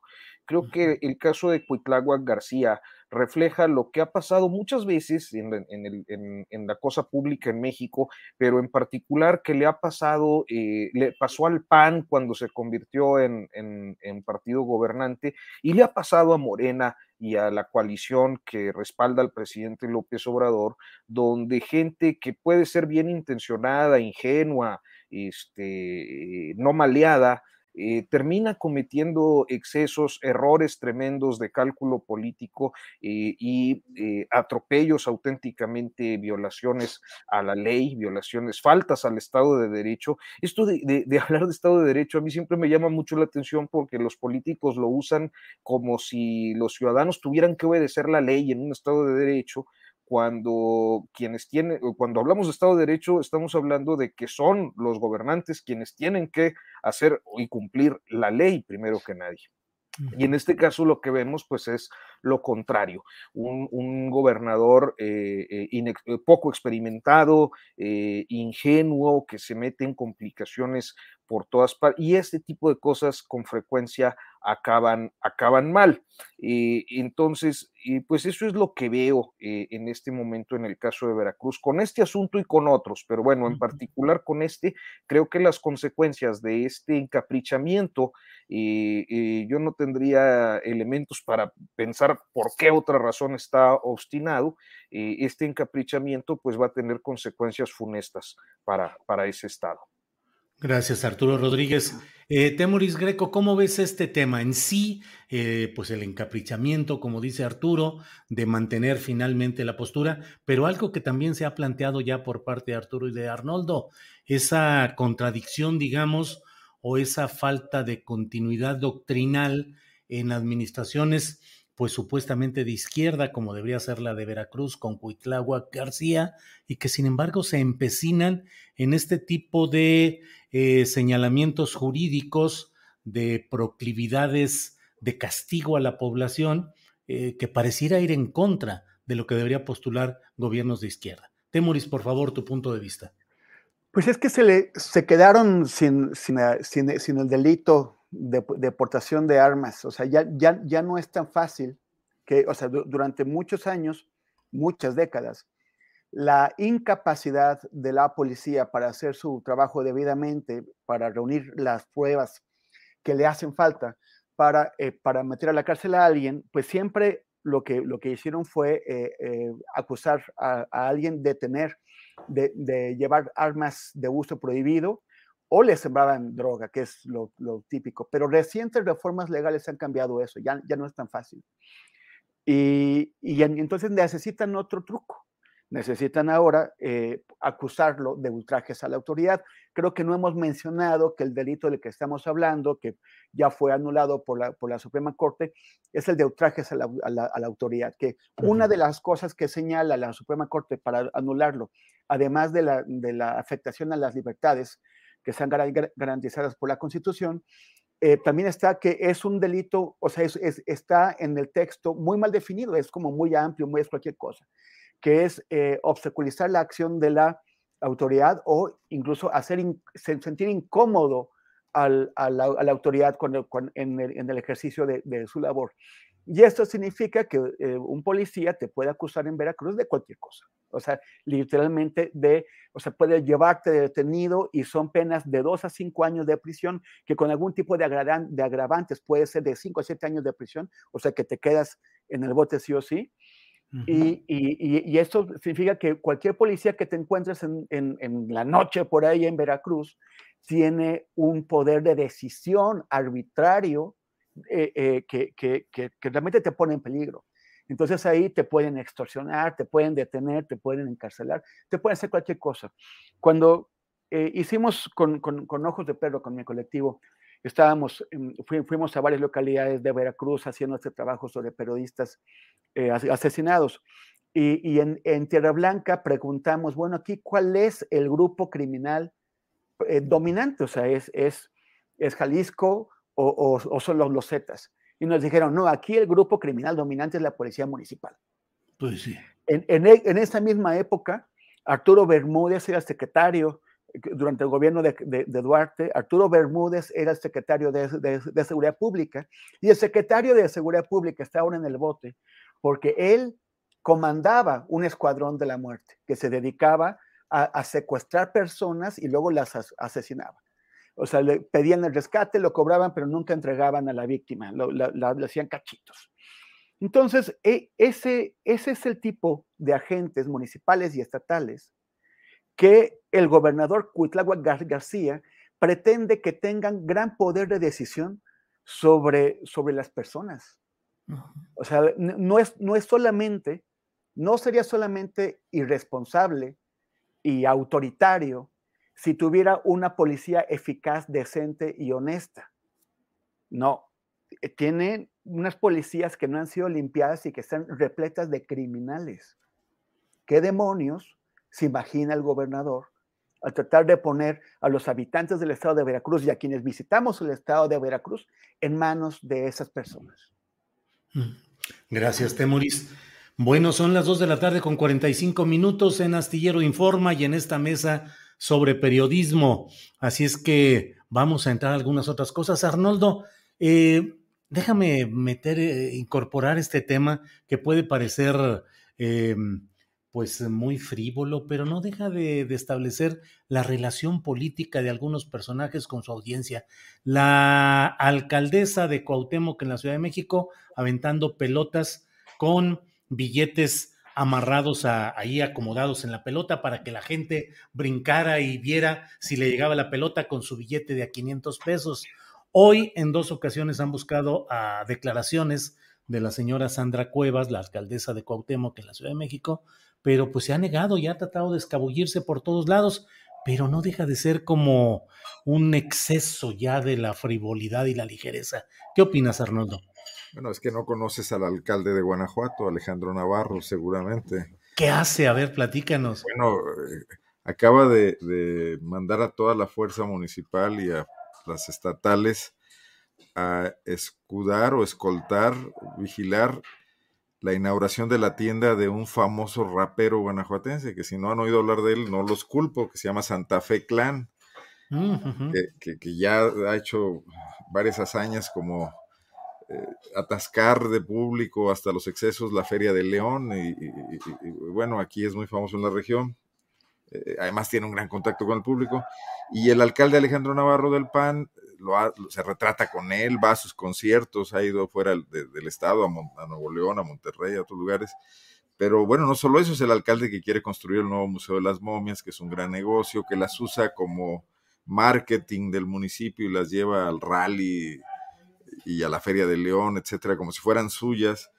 Creo que el caso de Cuitláhuac García refleja lo que ha pasado muchas veces en, la cosa pública en México, pero en particular que le ha pasado, eh, le pasó al PAN cuando se convirtió en, partido gobernante y le ha pasado a Morena y a la coalición que respalda al presidente López Obrador, donde gente que puede ser bien intencionada, ingenua, este, no maleada, eh, termina cometiendo excesos, errores tremendos de cálculo político eh, y eh, atropellos auténticamente, violaciones a la ley, violaciones, faltas al Estado de Derecho. Esto de, de, <laughs> hablar de Estado de Derecho a mí siempre me llama mucho la atención porque los políticos lo usan como si los ciudadanos tuvieran que obedecer la ley en un Estado de Derecho cuando quienes tienen, cuando hablamos de Estado de Derecho, estamos hablando de que son los gobernantes quienes tienen que hacer y cumplir la ley primero que nadie. Y en este caso lo que vemos pues es lo contrario, un, gobernador eh, eh, eh, poco experimentado, ingenuo, que se mete en complicaciones por todas partes y este tipo de cosas con frecuencia acaban, acaban mal. y entonces, pues eso es lo que veo eh, en este momento en el caso de Veracruz, con este asunto y con otros, pero bueno, en particular con este, creo que las consecuencias de este encaprichamiento, eh, eh, yo no tendría elementos para pensar por qué otra razón está obstinado, este encaprichamiento pues va a tener consecuencias funestas para, para ese Estado.
Gracias, Arturo Rodríguez. Eh, Temoris Greco, ¿cómo ves este tema en sí? Eh, pues el encaprichamiento, como dice Arturo, de mantener finalmente la postura, pero algo que también se ha planteado ya por parte de Arturo y de Arnoldo, esa contradicción, digamos, o esa falta de continuidad doctrinal en administraciones pues supuestamente de izquierda, como debería ser la de Veracruz con Cuitláhuac García, y que sin embargo se empecinan en este tipo de eh, señalamientos jurídicos, de proclividades de castigo a la población, eh, que pareciera ir en contra de lo que debería postular gobiernos de izquierda. Temoris, por favor, tu punto de vista.
Pues es que se, le, se quedaron sin, sin, sin el delito de deportación de armas. O sea, ya, ya, ya no es tan fácil que, o sea, durante muchos años, muchas décadas, la incapacidad de la policía para hacer su trabajo debidamente, para reunir las pruebas que le hacen falta para, eh, para meter a la cárcel a alguien, pues siempre lo que, lo que hicieron fue eh, eh, acusar a, alguien de tener, de, llevar armas de uso prohibido o le sembraban droga, que es lo, típico. Pero recientes reformas legales han cambiado eso, ya, ya no es tan fácil. Y, y entonces necesitan otro truco. Necesitan ahora eh, acusarlo de ultrajes a la autoridad. Creo que no hemos mencionado que el delito del que estamos hablando, que ya fue anulado por la, por la Suprema Corte, es el de ultrajes a la, a la, autoridad, que una de las cosas que señala la Suprema Corte para anularlo, además de la, de la afectación a las libertades, que sean garantizadas por la Constitución. Eh, también está que es un delito, o sea, está en el texto muy mal definido, es como muy amplio, muy es cualquier cosa, que es eh, obstaculizar la acción de la autoridad o incluso hacer sentir incómodo a, la, autoridad en, el, ejercicio de, su labor. Y esto significa que eh, un policía te puede acusar en Veracruz de cualquier cosa. O sea, literalmente de, o sea, puede llevarte detenido y son penas de dos a cinco años de prisión, que con algún tipo de, de agravantes puede ser de cinco a siete años de prisión, o sea, que te quedas en el bote sí o sí. Y, y, esto significa que cualquier policía que te encuentres en, la noche por ahí en Veracruz tiene un poder de decisión arbitrario eh, eh, que, realmente te pone en peligro. Entonces ahí te pueden extorsionar, te pueden detener, te pueden encarcelar, te pueden hacer cualquier cosa. Cuando eh, hicimos con, Ojos de Perro, con mi colectivo, estábamos, fuimos a varias localidades de Veracruz haciendo este trabajo sobre periodistas asesinados. Y, y en, en, Tierra Blanca preguntamos, bueno, aquí, ¿cuál es el grupo criminal dominante? O sea, ¿es, es, es Jalisco, o, son los losetas. Y nos dijeron, no, aquí el grupo criminal dominante es la policía municipal.
Pues sí.
En, en, e, en esa misma época, Arturo Bermúdez era secretario eh, durante el gobierno de, Duarte, Arturo Bermúdez era el secretario de, Seguridad Pública y el secretario de Seguridad Pública está ahora en el bote porque él comandaba un escuadrón de la muerte que se dedicaba a, a secuestrar personas y luego las asesinaba. O sea, le pedían el rescate, lo cobraban, pero nunca entregaban a la víctima, lo, hacían cachitos. Entonces, e, ese, ese es el tipo de agentes municipales y estatales que el gobernador Cuitláhuac García pretende que tengan gran poder de decisión sobre, sobre las personas. O sea, no es, no es solamente, no sería solamente irresponsable y autoritario si tuviera una policía eficaz, decente y honesta. No, eh, tienen unas policías que no han sido limpiadas y que están repletas de criminales. ¿Qué demonios se imagina el gobernador al tratar de poner a los habitantes del estado de Veracruz y a quienes visitamos el estado de Veracruz en manos de esas personas?
Mm. Gracias, Temoris. Bueno, son las 2 de la tarde con 45 minutos en Astillero Informa y en esta mesa sobre periodismo. Así es que vamos a entrar a algunas otras cosas. Arnoldo, eh, déjame meter, eh, incorporar este tema que puede parecer eh, pues muy frívolo, pero no deja de, establecer la relación política de algunos personajes con su audiencia. La alcaldesa de Cuauhtémoc en la Ciudad de México aventando pelotas con billetes amarrados a, ahí acomodados en la pelota para que la gente brincara y viera si le llegaba la pelota con su billete de a 500 pesos. Hoy en dos ocasiones han buscado a declaraciones de la señora Sandra Cuevas, la alcaldesa de Cuauhtémoc en la Ciudad de México, pero pues se ha negado y ha tratado de escabullirse por todos lados, pero no deja de ser como un exceso ya de la frivolidad y la ligereza. ¿Qué opinas, Arnoldo?
Bueno, es que no conoces al alcalde de Guanajuato, Alejandro Navarro, seguramente.
¿Qué hace? A ver, platícanos.
Bueno, eh, acaba de, de mandar a toda la fuerza municipal y a las estatales a escudar o escoltar, vigilar la inauguración de la tienda de un famoso rapero guanajuatense, que si no han oído hablar de él, no los culpo, que se llama Santa Fe Clan, uh -huh. que, que, que, ya ha hecho varias hazañas como eh, atascar de público hasta los excesos la Feria de León, y, y, y bueno, aquí es muy famoso en la región, eh, además tiene un gran contacto con el público, y el alcalde Alejandro Navarro del PAN lo ha, se retrata con él, va a sus conciertos, ha ido fuera de, del estado, a, Mon, a, Nuevo León, a Monterrey, a otros lugares. Pero bueno, no solo eso, es el alcalde que quiere construir el nuevo Museo de las Momias, que es un gran negocio, que las usa como marketing del municipio y las lleva al rally y a la Feria de León, etcétera, como si fueran suyas.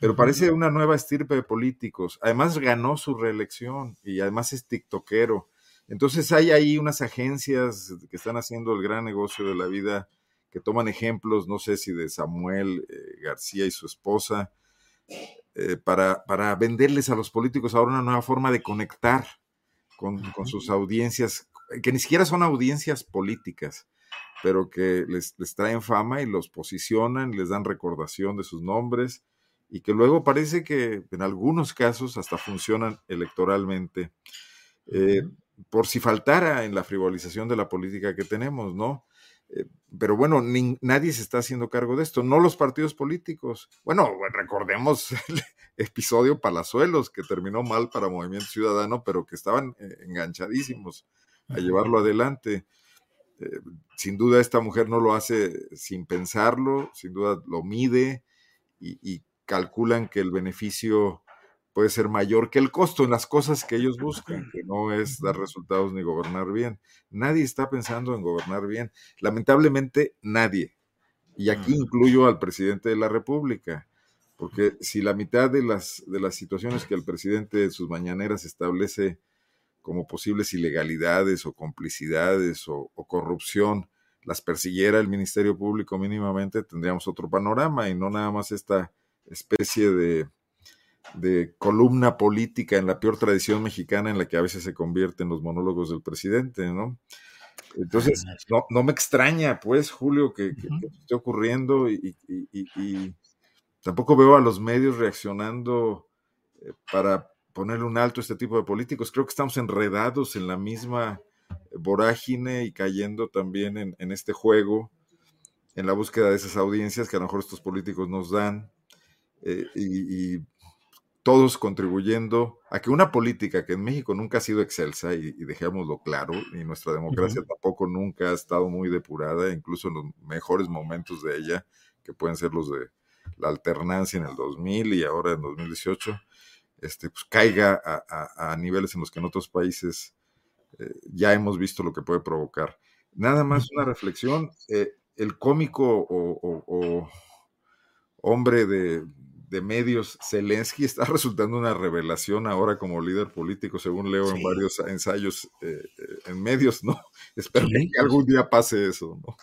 Pero parece una nueva estirpe de políticos. Además ganó su reelección y además es tiktokero entonces hay ahí unas agencias que están haciendo el gran negocio de la vida, que toman ejemplos, no sé si de Samuel eh, García y su esposa, eh, para, para, venderles a los políticos ahora una nueva forma de conectar con, con, sus audiencias, que ni siquiera son audiencias políticas, pero que les, les traen fama y los posicionan, les dan recordación de sus nombres y que luego parece que en algunos casos hasta funcionan electoralmente. Eh, por si faltara en la frivolización de la política que tenemos, ¿no? Eh, pero bueno, ni, nadie se está haciendo cargo de esto, no los partidos políticos. Bueno, recordemos <laughs> el episodio Palazuelos, que terminó mal para Movimiento Ciudadano, pero que estaban eh, enganchadísimos a llevarlo adelante. Eh, sin duda esta mujer no lo hace sin pensarlo, sin duda lo mide y, y calculan que el beneficio puede ser mayor que el costo en las cosas que ellos buscan, que <laughs> no es dar resultados ni gobernar bien. Nadie está pensando en gobernar bien. Lamentablemente, nadie. Y aquí incluyo al presidente de la República, porque si la mitad de las, de las situaciones que el presidente de sus mañaneras establece como posibles ilegalidades o complicidades o, o corrupción, las persiguiera el Ministerio Público mínimamente, tendríamos otro panorama y no nada más esta especie de de columna política en la peor tradición mexicana en la que a veces se convierten los monólogos del presidente, ¿no? Entonces, no, no me extraña, pues, Julio, que, que, que esté ocurriendo y, y, y, y, tampoco veo a los medios reaccionando eh, para ponerle un alto a este tipo de políticos. Creo que estamos enredados en la misma vorágine y cayendo también en, en este juego, en la búsqueda de esas audiencias que a lo mejor estos políticos nos dan. Eh, y, y, todos contribuyendo a que una política que en México nunca ha sido excelsa, y, y dejémoslo claro, y nuestra democracia uh -huh. tampoco nunca ha estado muy depurada, incluso en los mejores momentos de ella, que pueden ser los de la alternancia en el 2000 y ahora en 2018, este, pues caiga a, a, a niveles en los que en otros países eh, ya hemos visto lo que puede provocar. Nada más una reflexión, eh, el cómico o, o, o hombre de, de medios, Zelensky está <laughs> resultando una revelación ahora como líder político, según leo sí. en varios ensayos eh, en medios, ¿no? <laughs> Espero sí. que algún día pase eso, ¿no?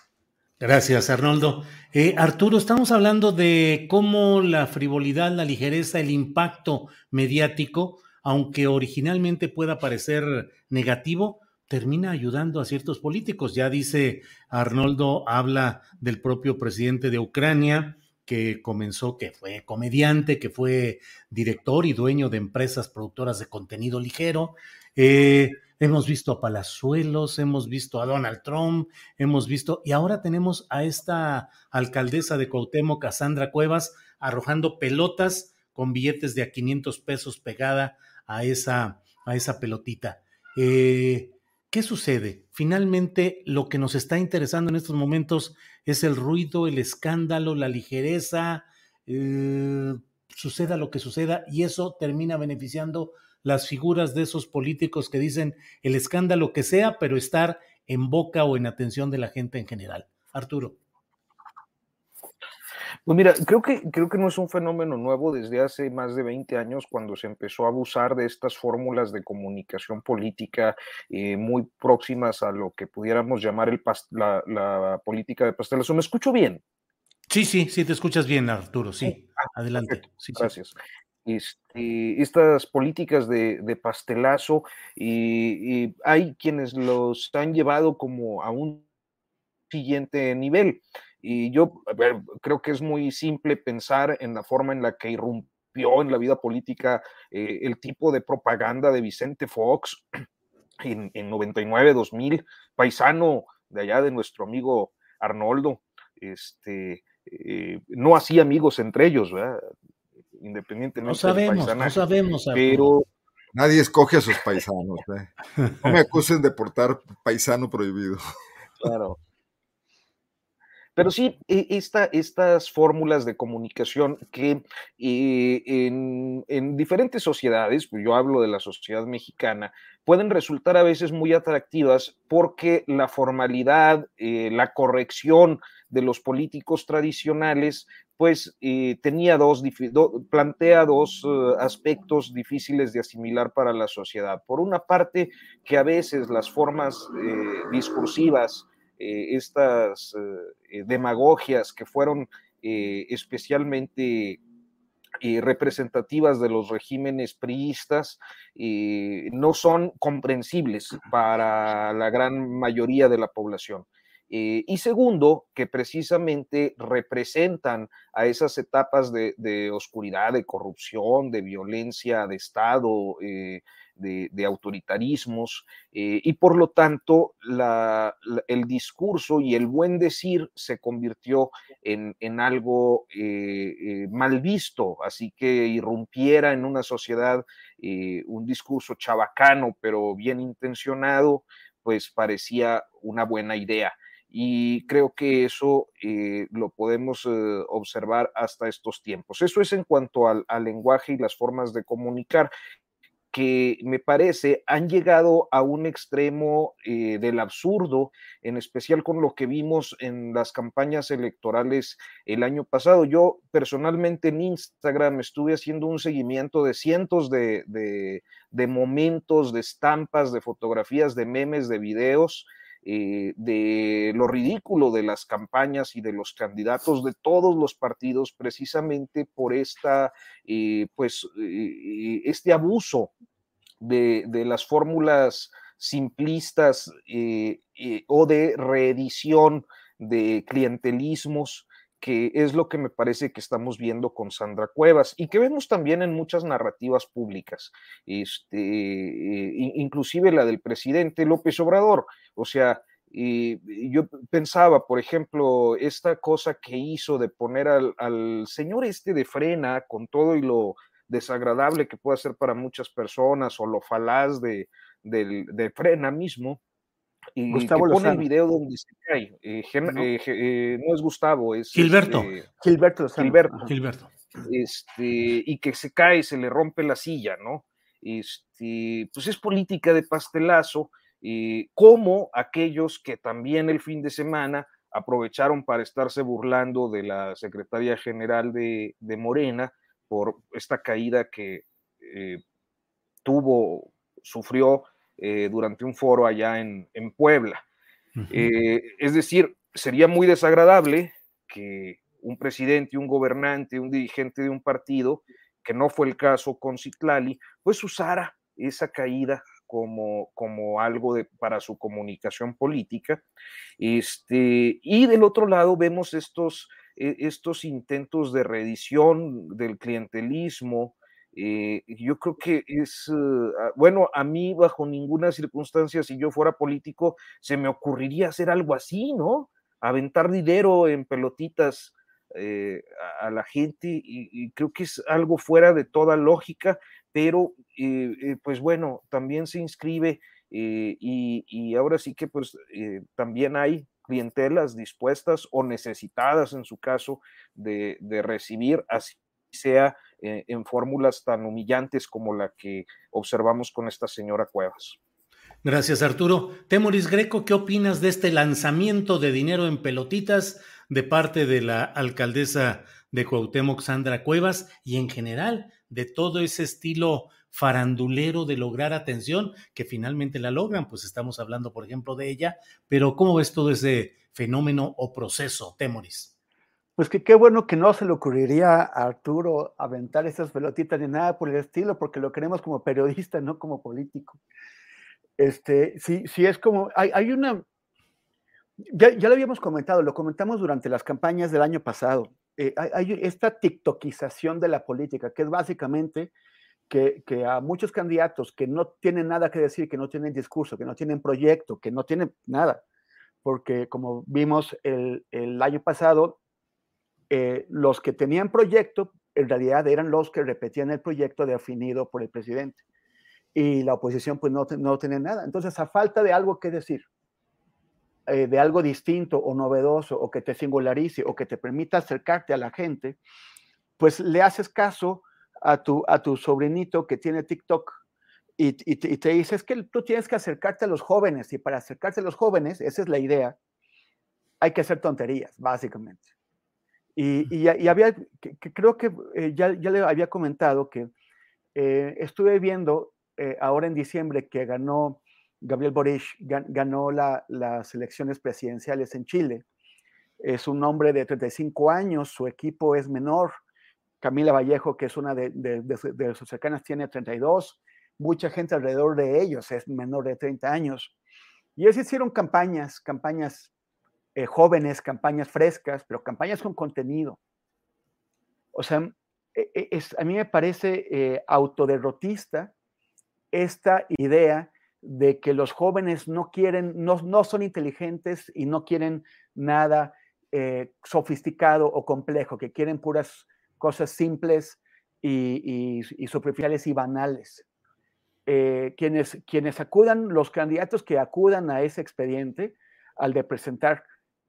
Gracias, Arnoldo. Eh, Arturo, estamos hablando de cómo la frivolidad, la ligereza, el impacto mediático, aunque originalmente pueda parecer negativo, termina ayudando a ciertos políticos. Ya dice Arnoldo, habla del propio presidente de Ucrania, que comenzó, que fue comediante, que fue director y dueño de empresas productoras de contenido ligero. Eh, hemos visto a Palazuelos, hemos visto a Donald Trump, hemos visto, y ahora tenemos a esta alcaldesa de Cuauhtémoc, Cassandra Cuevas, arrojando pelotas con billetes de a 500 pesos pegada a esa, a esa pelotita. Eh, ¿Qué sucede? Finalmente, lo que nos está interesando en estos momentos es el ruido, el escándalo, la ligereza, eh, suceda lo que suceda, y eso termina beneficiando las figuras de esos políticos que dicen el escándalo que sea, pero estar en boca o en atención de la gente en general. Arturo.
Pues mira, creo que, creo que no es un fenómeno nuevo desde hace más de 20 años cuando se empezó a abusar de estas fórmulas de comunicación política eh, muy próximas a lo que pudiéramos llamar el la, política de pastelazo. ¿Me escucho bien?
Sí, sí, sí, te escuchas bien, Arturo. Sí, ah, adelante.
Gracias. Este, estas políticas de, pastelazo y, hay quienes los han llevado como a un siguiente nivel. Y yo creo que es muy simple pensar en la forma en la que irrumpió en la vida política eh, el tipo de propaganda de Vicente Fox <clears throat> en, 99, 2000, paisano de allá de nuestro amigo Arnoldo. Este, eh, no hacía amigos entre ellos, independientemente.
No sabemos, no sabemos.
Pero
nadie escoge a sus paisanos. ¿eh? <laughs> No me acusen de portar paisano prohibido.
Claro. Pero sí, e, estas fórmulas de comunicación que eh, en, diferentes sociedades, pues yo hablo de la sociedad mexicana, pueden resultar a veces muy atractivas porque la formalidad, eh, la corrección de los políticos tradicionales, pues eh, tenía dos, plantea dos aspectos difíciles de asimilar para la sociedad. Por una parte, que a veces las formas discursivas, eh, estas eh, demagogias que fueron eh, especialmente representativas de los regímenes priistas no son comprensibles para la gran mayoría de la población. y segundo, que precisamente representan a esas etapas de, oscuridad, de corrupción, de violencia de Estado, de, autoritarismos eh, y por lo tanto el discurso y el buen decir se convirtió en, algo eh, eh, mal visto, así que irrumpiera en una sociedad un discurso chabacano pero bien intencionado, pues parecía una buena idea. Y creo que eso lo podemos observar hasta estos tiempos. Eso es en cuanto al, lenguaje y las formas de comunicar que me parece han llegado a un extremo eh, del absurdo, en especial con lo que vimos en las campañas electorales el año pasado. Yo personalmente en Instagram estuve haciendo un seguimiento de cientos de, de momentos, de estampas, de fotografías, de memes, de videos eh, de lo ridículo de las campañas y de los candidatos de todos los partidos precisamente por esta, eh, pues, eh, este abuso de, de las fórmulas simplistas o de reedición de clientelismos que es lo que me parece que estamos viendo con Sandra Cuevas y que vemos también en muchas narrativas públicas, este, inclusive la del presidente López Obrador. O sea, yo pensaba, por ejemplo, esta cosa que hizo de poner al, señor este de frena con todo y lo desagradable que puede ser para muchas personas o lo falaz de, de frena mismo, y Gustavo pone el video donde se cae. Eh, eh, eh, no. es Gustavo, es
Gilberto.
Este, Gilberto,
Gilberto. Gilberto.
Este, y que se cae, se le rompe la silla, ¿no? Este, pues es política de pastelazo, como aquellos que también el fin de semana aprovecharon para estarse burlando de la secretaria general de, de Morena por esta caída que tuvo, sufrió eh, durante un foro allá en, Puebla. Eh, es decir, sería muy desagradable que un presidente, un gobernante, un dirigente de un partido, que no fue el caso con Citlali, pues usara esa caída como, como algo de, para su comunicación política. Este, y del otro lado vemos estos, e, estos intentos de reedición del clientelismo, Eh, yo creo que es, uh, bueno, a mí bajo ninguna circunstancia, si yo fuera político, se me ocurriría hacer algo así, ¿no? Aventar dinero en pelotitas eh, a, la gente y, creo que es algo fuera de toda lógica, pero eh, pues bueno, también se inscribe y, ahora sí que pues también hay clientelas dispuestas o necesitadas en su caso de recibir así sea eh, en fórmulas tan humillantes como la que observamos con esta señora Cuevas.
Gracias, Arturo. Temoris Greco, ¿qué opinas de este lanzamiento de dinero en pelotitas de parte de la alcaldesa de Cuauhtémoc, Sandra Cuevas, y en general de todo ese estilo farandulero de lograr atención que finalmente la logran? Pues estamos hablando, por ejemplo, de ella, pero ¿cómo ves todo ese fenómeno o proceso, Temoris?
Pues que qué bueno que no se le ocurriría a Arturo aventar esas pelotitas ni nada por el estilo, porque lo queremos como periodista, no como político. Este, sí, sí es como, hay, hay una, ya, ya, lo habíamos comentado, lo comentamos durante las campañas del año pasado. Eh, hay, hay, esta tiktokización de la política, que es básicamente que, que, a muchos candidatos que no tienen nada que decir, que no tienen discurso, que no tienen proyecto, que no tienen nada, porque como vimos el, el año pasado, eh, los que tenían proyecto en realidad eran los que repetían el proyecto definido por el presidente. Y la oposición pues no, no tenía nada. Entonces, a falta de algo que decir, eh, de algo distinto o novedoso, o que te singularice, o que te permita acercarte a la gente, pues le haces caso a tu, a tu sobrinito que tiene TikTok y, y, te, y te dice, es que tú tienes que acercarte a los jóvenes, y para acercarse a los jóvenes, esa es la idea, hay que hacer tonterías, básicamente. Y, había, creo que eh, ya, ya, le había comentado que eh, estuve viendo eh, ahora en diciembre que ganó Gabriel Boric, ganó las elecciones presidenciales en Chile. Es un hombre de 35 años, su equipo es menor. Camila Vallejo, que es una de, de sus cercanas, tiene 32. Mucha gente alrededor de ellos es menor de 30 años. Y ellos hicieron campañas, campañas eh, jóvenes, campañas frescas, pero campañas con contenido. O sea, e, e, es, a mí me parece eh, autoderrotista esta idea de que los jóvenes no quieren, no, no son inteligentes y no quieren nada eh, sofisticado o complejo, que quieren puras cosas simples y, y, superficiales y banales. quienes, quienes acudan, los candidatos que acudan a ese expediente, al de presentar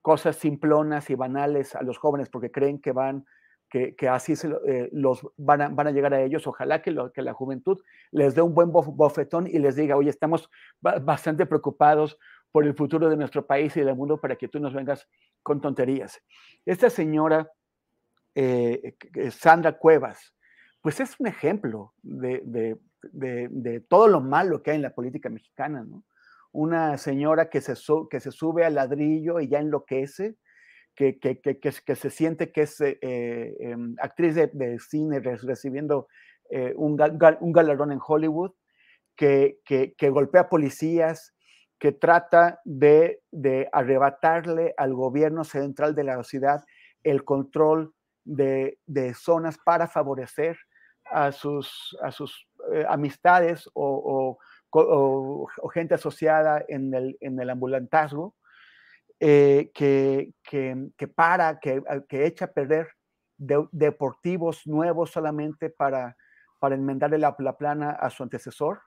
cosas simplonas y banales a los jóvenes porque creen que van, que, así se, eh, los van a, van a, llegar a ellos. Ojalá que, lo, que la juventud les dé un buen bofetón y les diga, oye, estamos bastante preocupados por el futuro de nuestro país y del mundo para que tú nos vengas con tonterías. Esta señora, eh, Sandra Cuevas, pues es un ejemplo de, de, de, de, todo lo malo que hay en la política mexicana, ¿no? Una señora que se, que se sube al ladrillo y ya enloquece, que, que, que, que se siente que es eh, em, actriz de, cine recibiendo eh, un, un, galardón en Hollywood, que, golpea policías, que trata de, de, arrebatarle al gobierno central de la ciudad el control de, de zonas para favorecer a sus, a sus eh, amistades o, gente asociada en el, en el ambulantazgo, eh, que, que, que, para, que, que, echa a perder deportivos nuevos solamente para, para enmendarle la, la plana a su antecesor,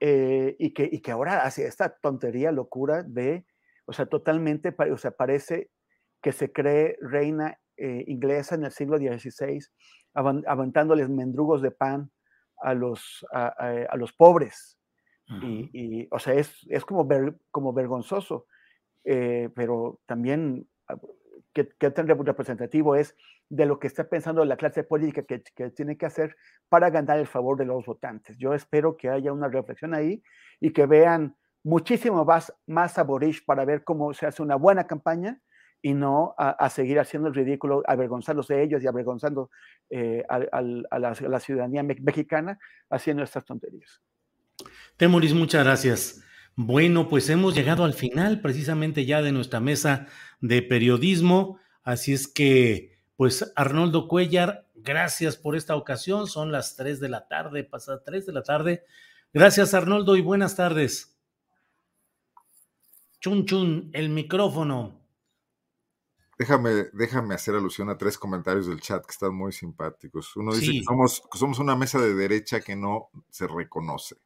eh, y, que, y que ahora hace esta tontería, locura de, o sea, totalmente, o sea, parece que se cree reina eh, inglesa en el siglo XVI, aventándoles mendrugos de pan a los, a los pobres y, o sea, es, es como, como vergonzoso, eh, pero también ah, qué, qué, tan representativo es de lo que está pensando la clase política que, que, tiene que hacer para ganar el favor de los votantes. Yo espero que haya una reflexión ahí y que vean muchísimo más, más a para ver cómo se hace una buena campaña y no a, seguir haciendo el ridículo, avergonzándose ellos y avergonzando eh, a, la, ciudadanía mexicana haciendo estas tonterías.
Temoris, muchas gracias. Bueno, pues hemos llegado al final precisamente ya de nuestra mesa de periodismo, así es que, pues Arnoldo Cuellar, Gracias por esta ocasión. Son las 3 de la tarde, pasada 3 de la tarde. Gracias, Arnoldo, y buenas tardes. Chun Chun, el micrófono.
Déjame, déjame hacer alusión a tres comentarios del chat que están muy simpáticos. Uno dice que, somos, somos una mesa de derecha que no se reconoce.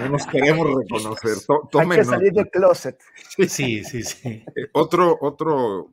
No nos queremos reconocer.
Hay que salir del closet.
Sí, sí, sí.
Eh, otro, otro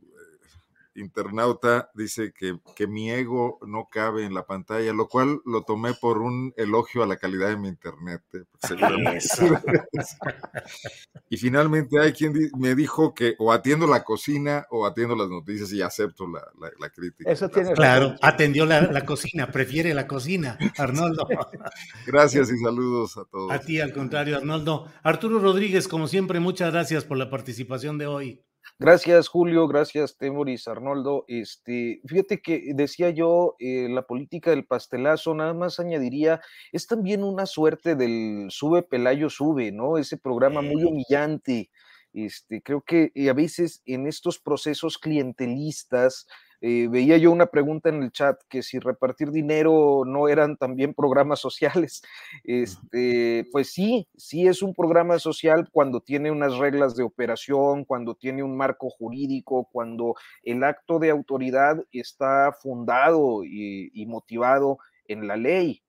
internauta dice que, que, mi ego no cabe en la pantalla, lo cual lo tomé por un elogio a la calidad de mi internet. ¿eh? <laughs> y finalmente hay quien me dijo que o atiendo la cocina o atiendo las noticias y acepto la, la, crítica.
Eso tiene
Claro, atendió la, la, cocina, prefiere la cocina, Arnoldo. <laughs>
gracias y saludos a todos.
A ti, al contrario, Arnoldo. Arturo Rodríguez, como siempre, muchas gracias por la participación de hoy.
Gracias, Julio. Gracias, Temoris, Arnoldo. Este, fíjate que decía yo, eh, la política del pastelazo, nada más añadiría, es también una suerte del sube Pelayo sube, ¿no? Ese programa muy humillante. Este, creo que eh, a veces en estos procesos clientelistas eh, veía yo una pregunta en el chat que si repartir dinero no eran también programas sociales. Este, pues sí, sí es un programa social cuando tiene unas reglas de operación, cuando tiene un marco jurídico, cuando el acto de autoridad está fundado y motivado en la ley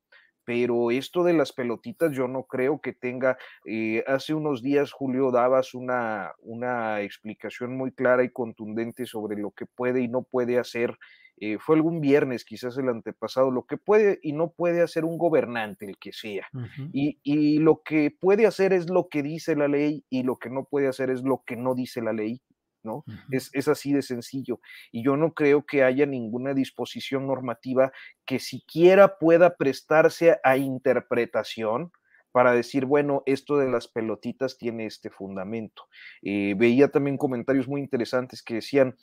pero esto de las pelotitas yo no creo que tenga, eh, hace unos días Julio dabas una, una explicación muy clara y contundente sobre lo que puede y no puede hacer. Eh, fue algún viernes, quizás el antepasado, lo que puede y no puede hacer un gobernante, el que sea. y, y lo que puede hacer es lo que dice la ley y lo que no puede hacer es lo que no dice la ley ¿no? es, es, así de sencillo. Y yo no creo que haya ninguna disposición normativa que siquiera pueda prestarse a interpretación para decir, bueno, esto de las pelotitas tiene este fundamento. Eh, veía también comentarios muy interesantes que decían,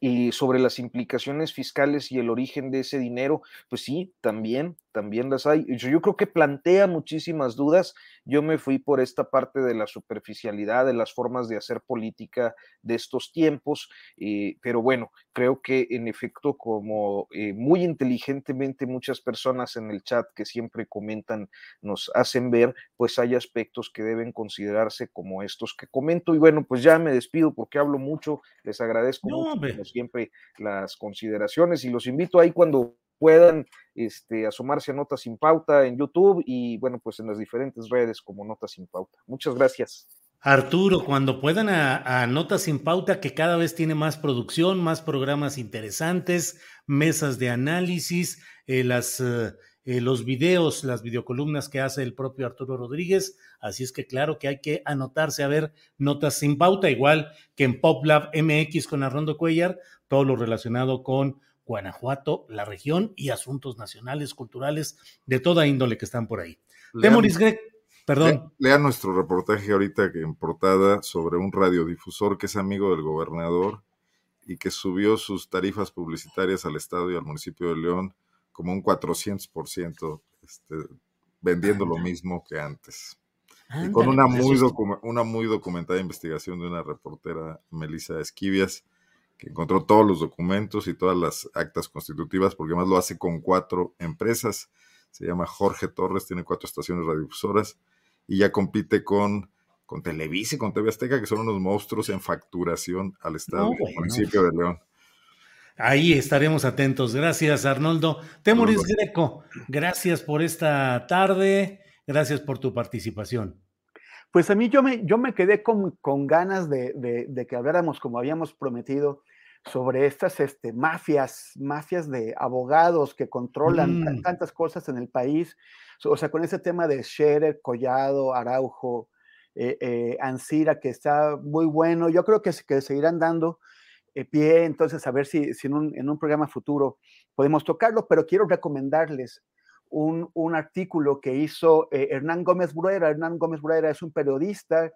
y sobre las implicaciones fiscales y el origen de ese dinero, pues sí, también, también las hay. Yo, creo que plantea muchísimas dudas. Yo me fui por esta parte de la superficialidad, de las formas de hacer política de estos tiempos, eh, pero bueno, creo que en efecto, como eh, muy inteligentemente muchas personas en el chat que siempre comentan, nos hacen ver, pues hay aspectos que deben considerarse como estos que comento. Y bueno, pues ya me despido porque hablo mucho, les agradezco mucho, como siempre, las consideraciones y los invito ahí cuando puedan este, asomarse a Notas sin Pauta en YouTube y bueno, pues en las diferentes redes como Notas sin Pauta. Muchas gracias.
Arturo, cuando puedan a, Notas sin Pauta, que cada vez tiene más producción, más programas interesantes, mesas de análisis, eh, las, eh, los videos, las videocolumnas que hace el propio Arturo Rodríguez. Así es que claro que hay que anotarse a ver Notas sin Pauta, igual que en PopLab MX con Arrondo Cuellar, todo lo relacionado con Guanajuato, la región y asuntos nacionales, culturales, de toda índole que están por ahí. Temoris Greg, perdón.
Lea, nuestro reportaje ahorita en portada sobre un radiodifusor que es amigo del gobernador y que subió sus tarifas publicitarias al Estado y al municipio de León como un 400%, este, vendiendo lo mismo que antes. y con una muy, una muy documentada investigación de una reportera, Melissa Esquivias, que encontró todos los documentos y todas las actas constitutivas, porque además lo hace con cuatro empresas. Se llama Jorge Torres, tiene cuatro estaciones radiodifusoras y ya compite con, con Televisa y con TV Azteca, que son unos monstruos en facturación al Estado y municipio de León.
Ahí estaremos atentos. Gracias, Arnoldo. Temoris Greco, gracias por esta tarde. Gracias por tu participación.
Pues a mí yo me, yo me quedé con, con ganas de, de, de, que habláramos, como habíamos prometido, sobre estas este, mafias, mafias de abogados que controlan mm. tantas cosas en el país. O sea, con ese tema de Scherer, Collado, Araujo, eh, eh, Ansira, que está muy bueno. Yo creo que, que seguirán dando eh, pie, entonces, a ver si, si en, un, en un programa futuro podemos tocarlo, pero quiero recomendarles un, un artículo que hizo eh, Hernán Gómez Bruera. Hernán Gómez Bruera es un periodista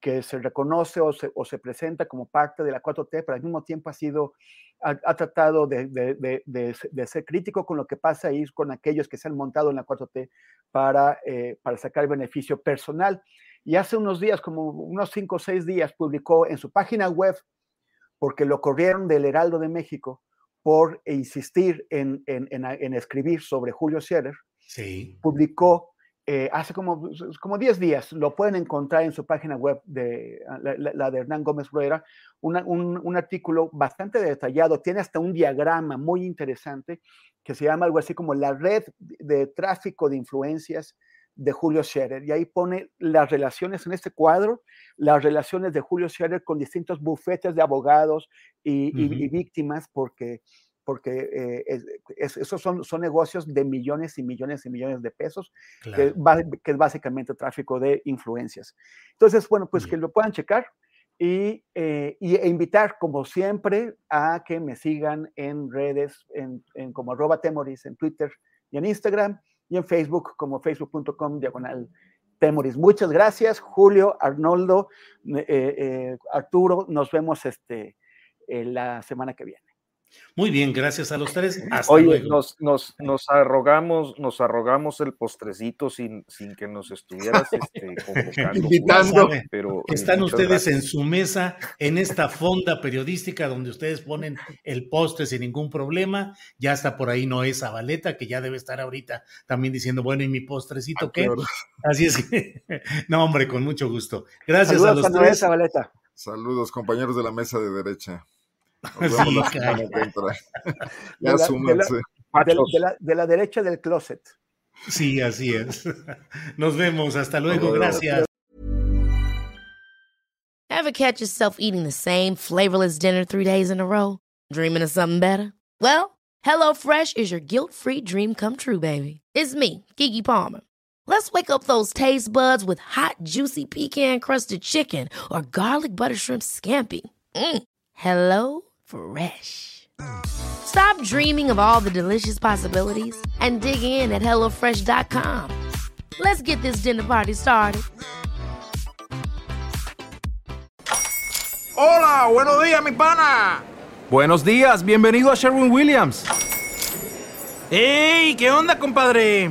que se reconoce o se, o se, presenta como parte de la 4T, pero al mismo tiempo ha sido, ha, tratado de, de, de, ser crítico con lo que pasa ahí, con aquellos que se han montado en la 4T para, eh, para sacar beneficio personal. Y hace unos días, como unos cinco o seis días, publicó en su página web, porque lo corrieron del Heraldo de México, por insistir en, en, en, escribir sobre Julio Scherer,
sí.
publicó eh, hace como, como 10 días, lo pueden encontrar en su página web, de, la, de Hernán Gómez Rueda, un, un, artículo bastante detallado, tiene hasta un diagrama muy interesante que se llama algo así como la red de tráfico de influencias de Julio Scherer. Y ahí pone las relaciones en este cuadro, las relaciones de Julio Scherer con distintos bufetes de abogados y, víctimas, porque, porque eh, esos son, son negocios de millones y millones y millones de pesos, que, es básicamente tráfico de influencias. Entonces, bueno, pues que lo puedan checar. Y, eh, e invitar, como siempre, a que me sigan en redes, en, en como arroba temoris, en Twitter y en Instagram, y en Facebook como facebook.com diagonal Temoris. Muchas gracias, Julio, Arnoldo, eh, eh, Arturo. Nos vemos este, la semana que viene.
Muy bien, gracias a los tres. <laughs> Hasta
Oye, Nos, nos, nos, arrogamos, nos arrogamos el postrecito sin, sin que nos estuvieras este, <laughs> convocando.
Invitando. Pero, eh, Están ustedes en su mesa, en esta fonda periodística donde ustedes ponen el postre sin ningún problema. Ya está por ahí Noé Zabaleta, que ya debe estar ahorita también diciendo, bueno, ¿y mi postrecito ah, qué? Así es que, <laughs> no, hombre, con mucho gusto. Gracias a los tres. Noé
Zabaleta.
Saludos, compañeros de la mesa de derecha.
De, la, derecha del closet.
Sí, así es. <laughs> Nos vemos. Hasta luego. Gracias.
Ever catch yourself eating the same flavorless dinner three days in a row? Dreaming of something better? Well, HelloFresh is your guilt-free dream come true, baby. It's me, Kiki Palmer. Let's wake up those taste buds with hot, juicy pecan-crusted chicken or garlic butter shrimp scampi. Mm. Hello Fresh. Stop dreaming of all the delicious possibilities and dig in at HelloFresh.com. Let's get this dinner party started.
Hola, buenos días, mi pana.
Buenos días, bienvenido a Sherwin Williams.
¡Ey! ¿Qué onda, compadre?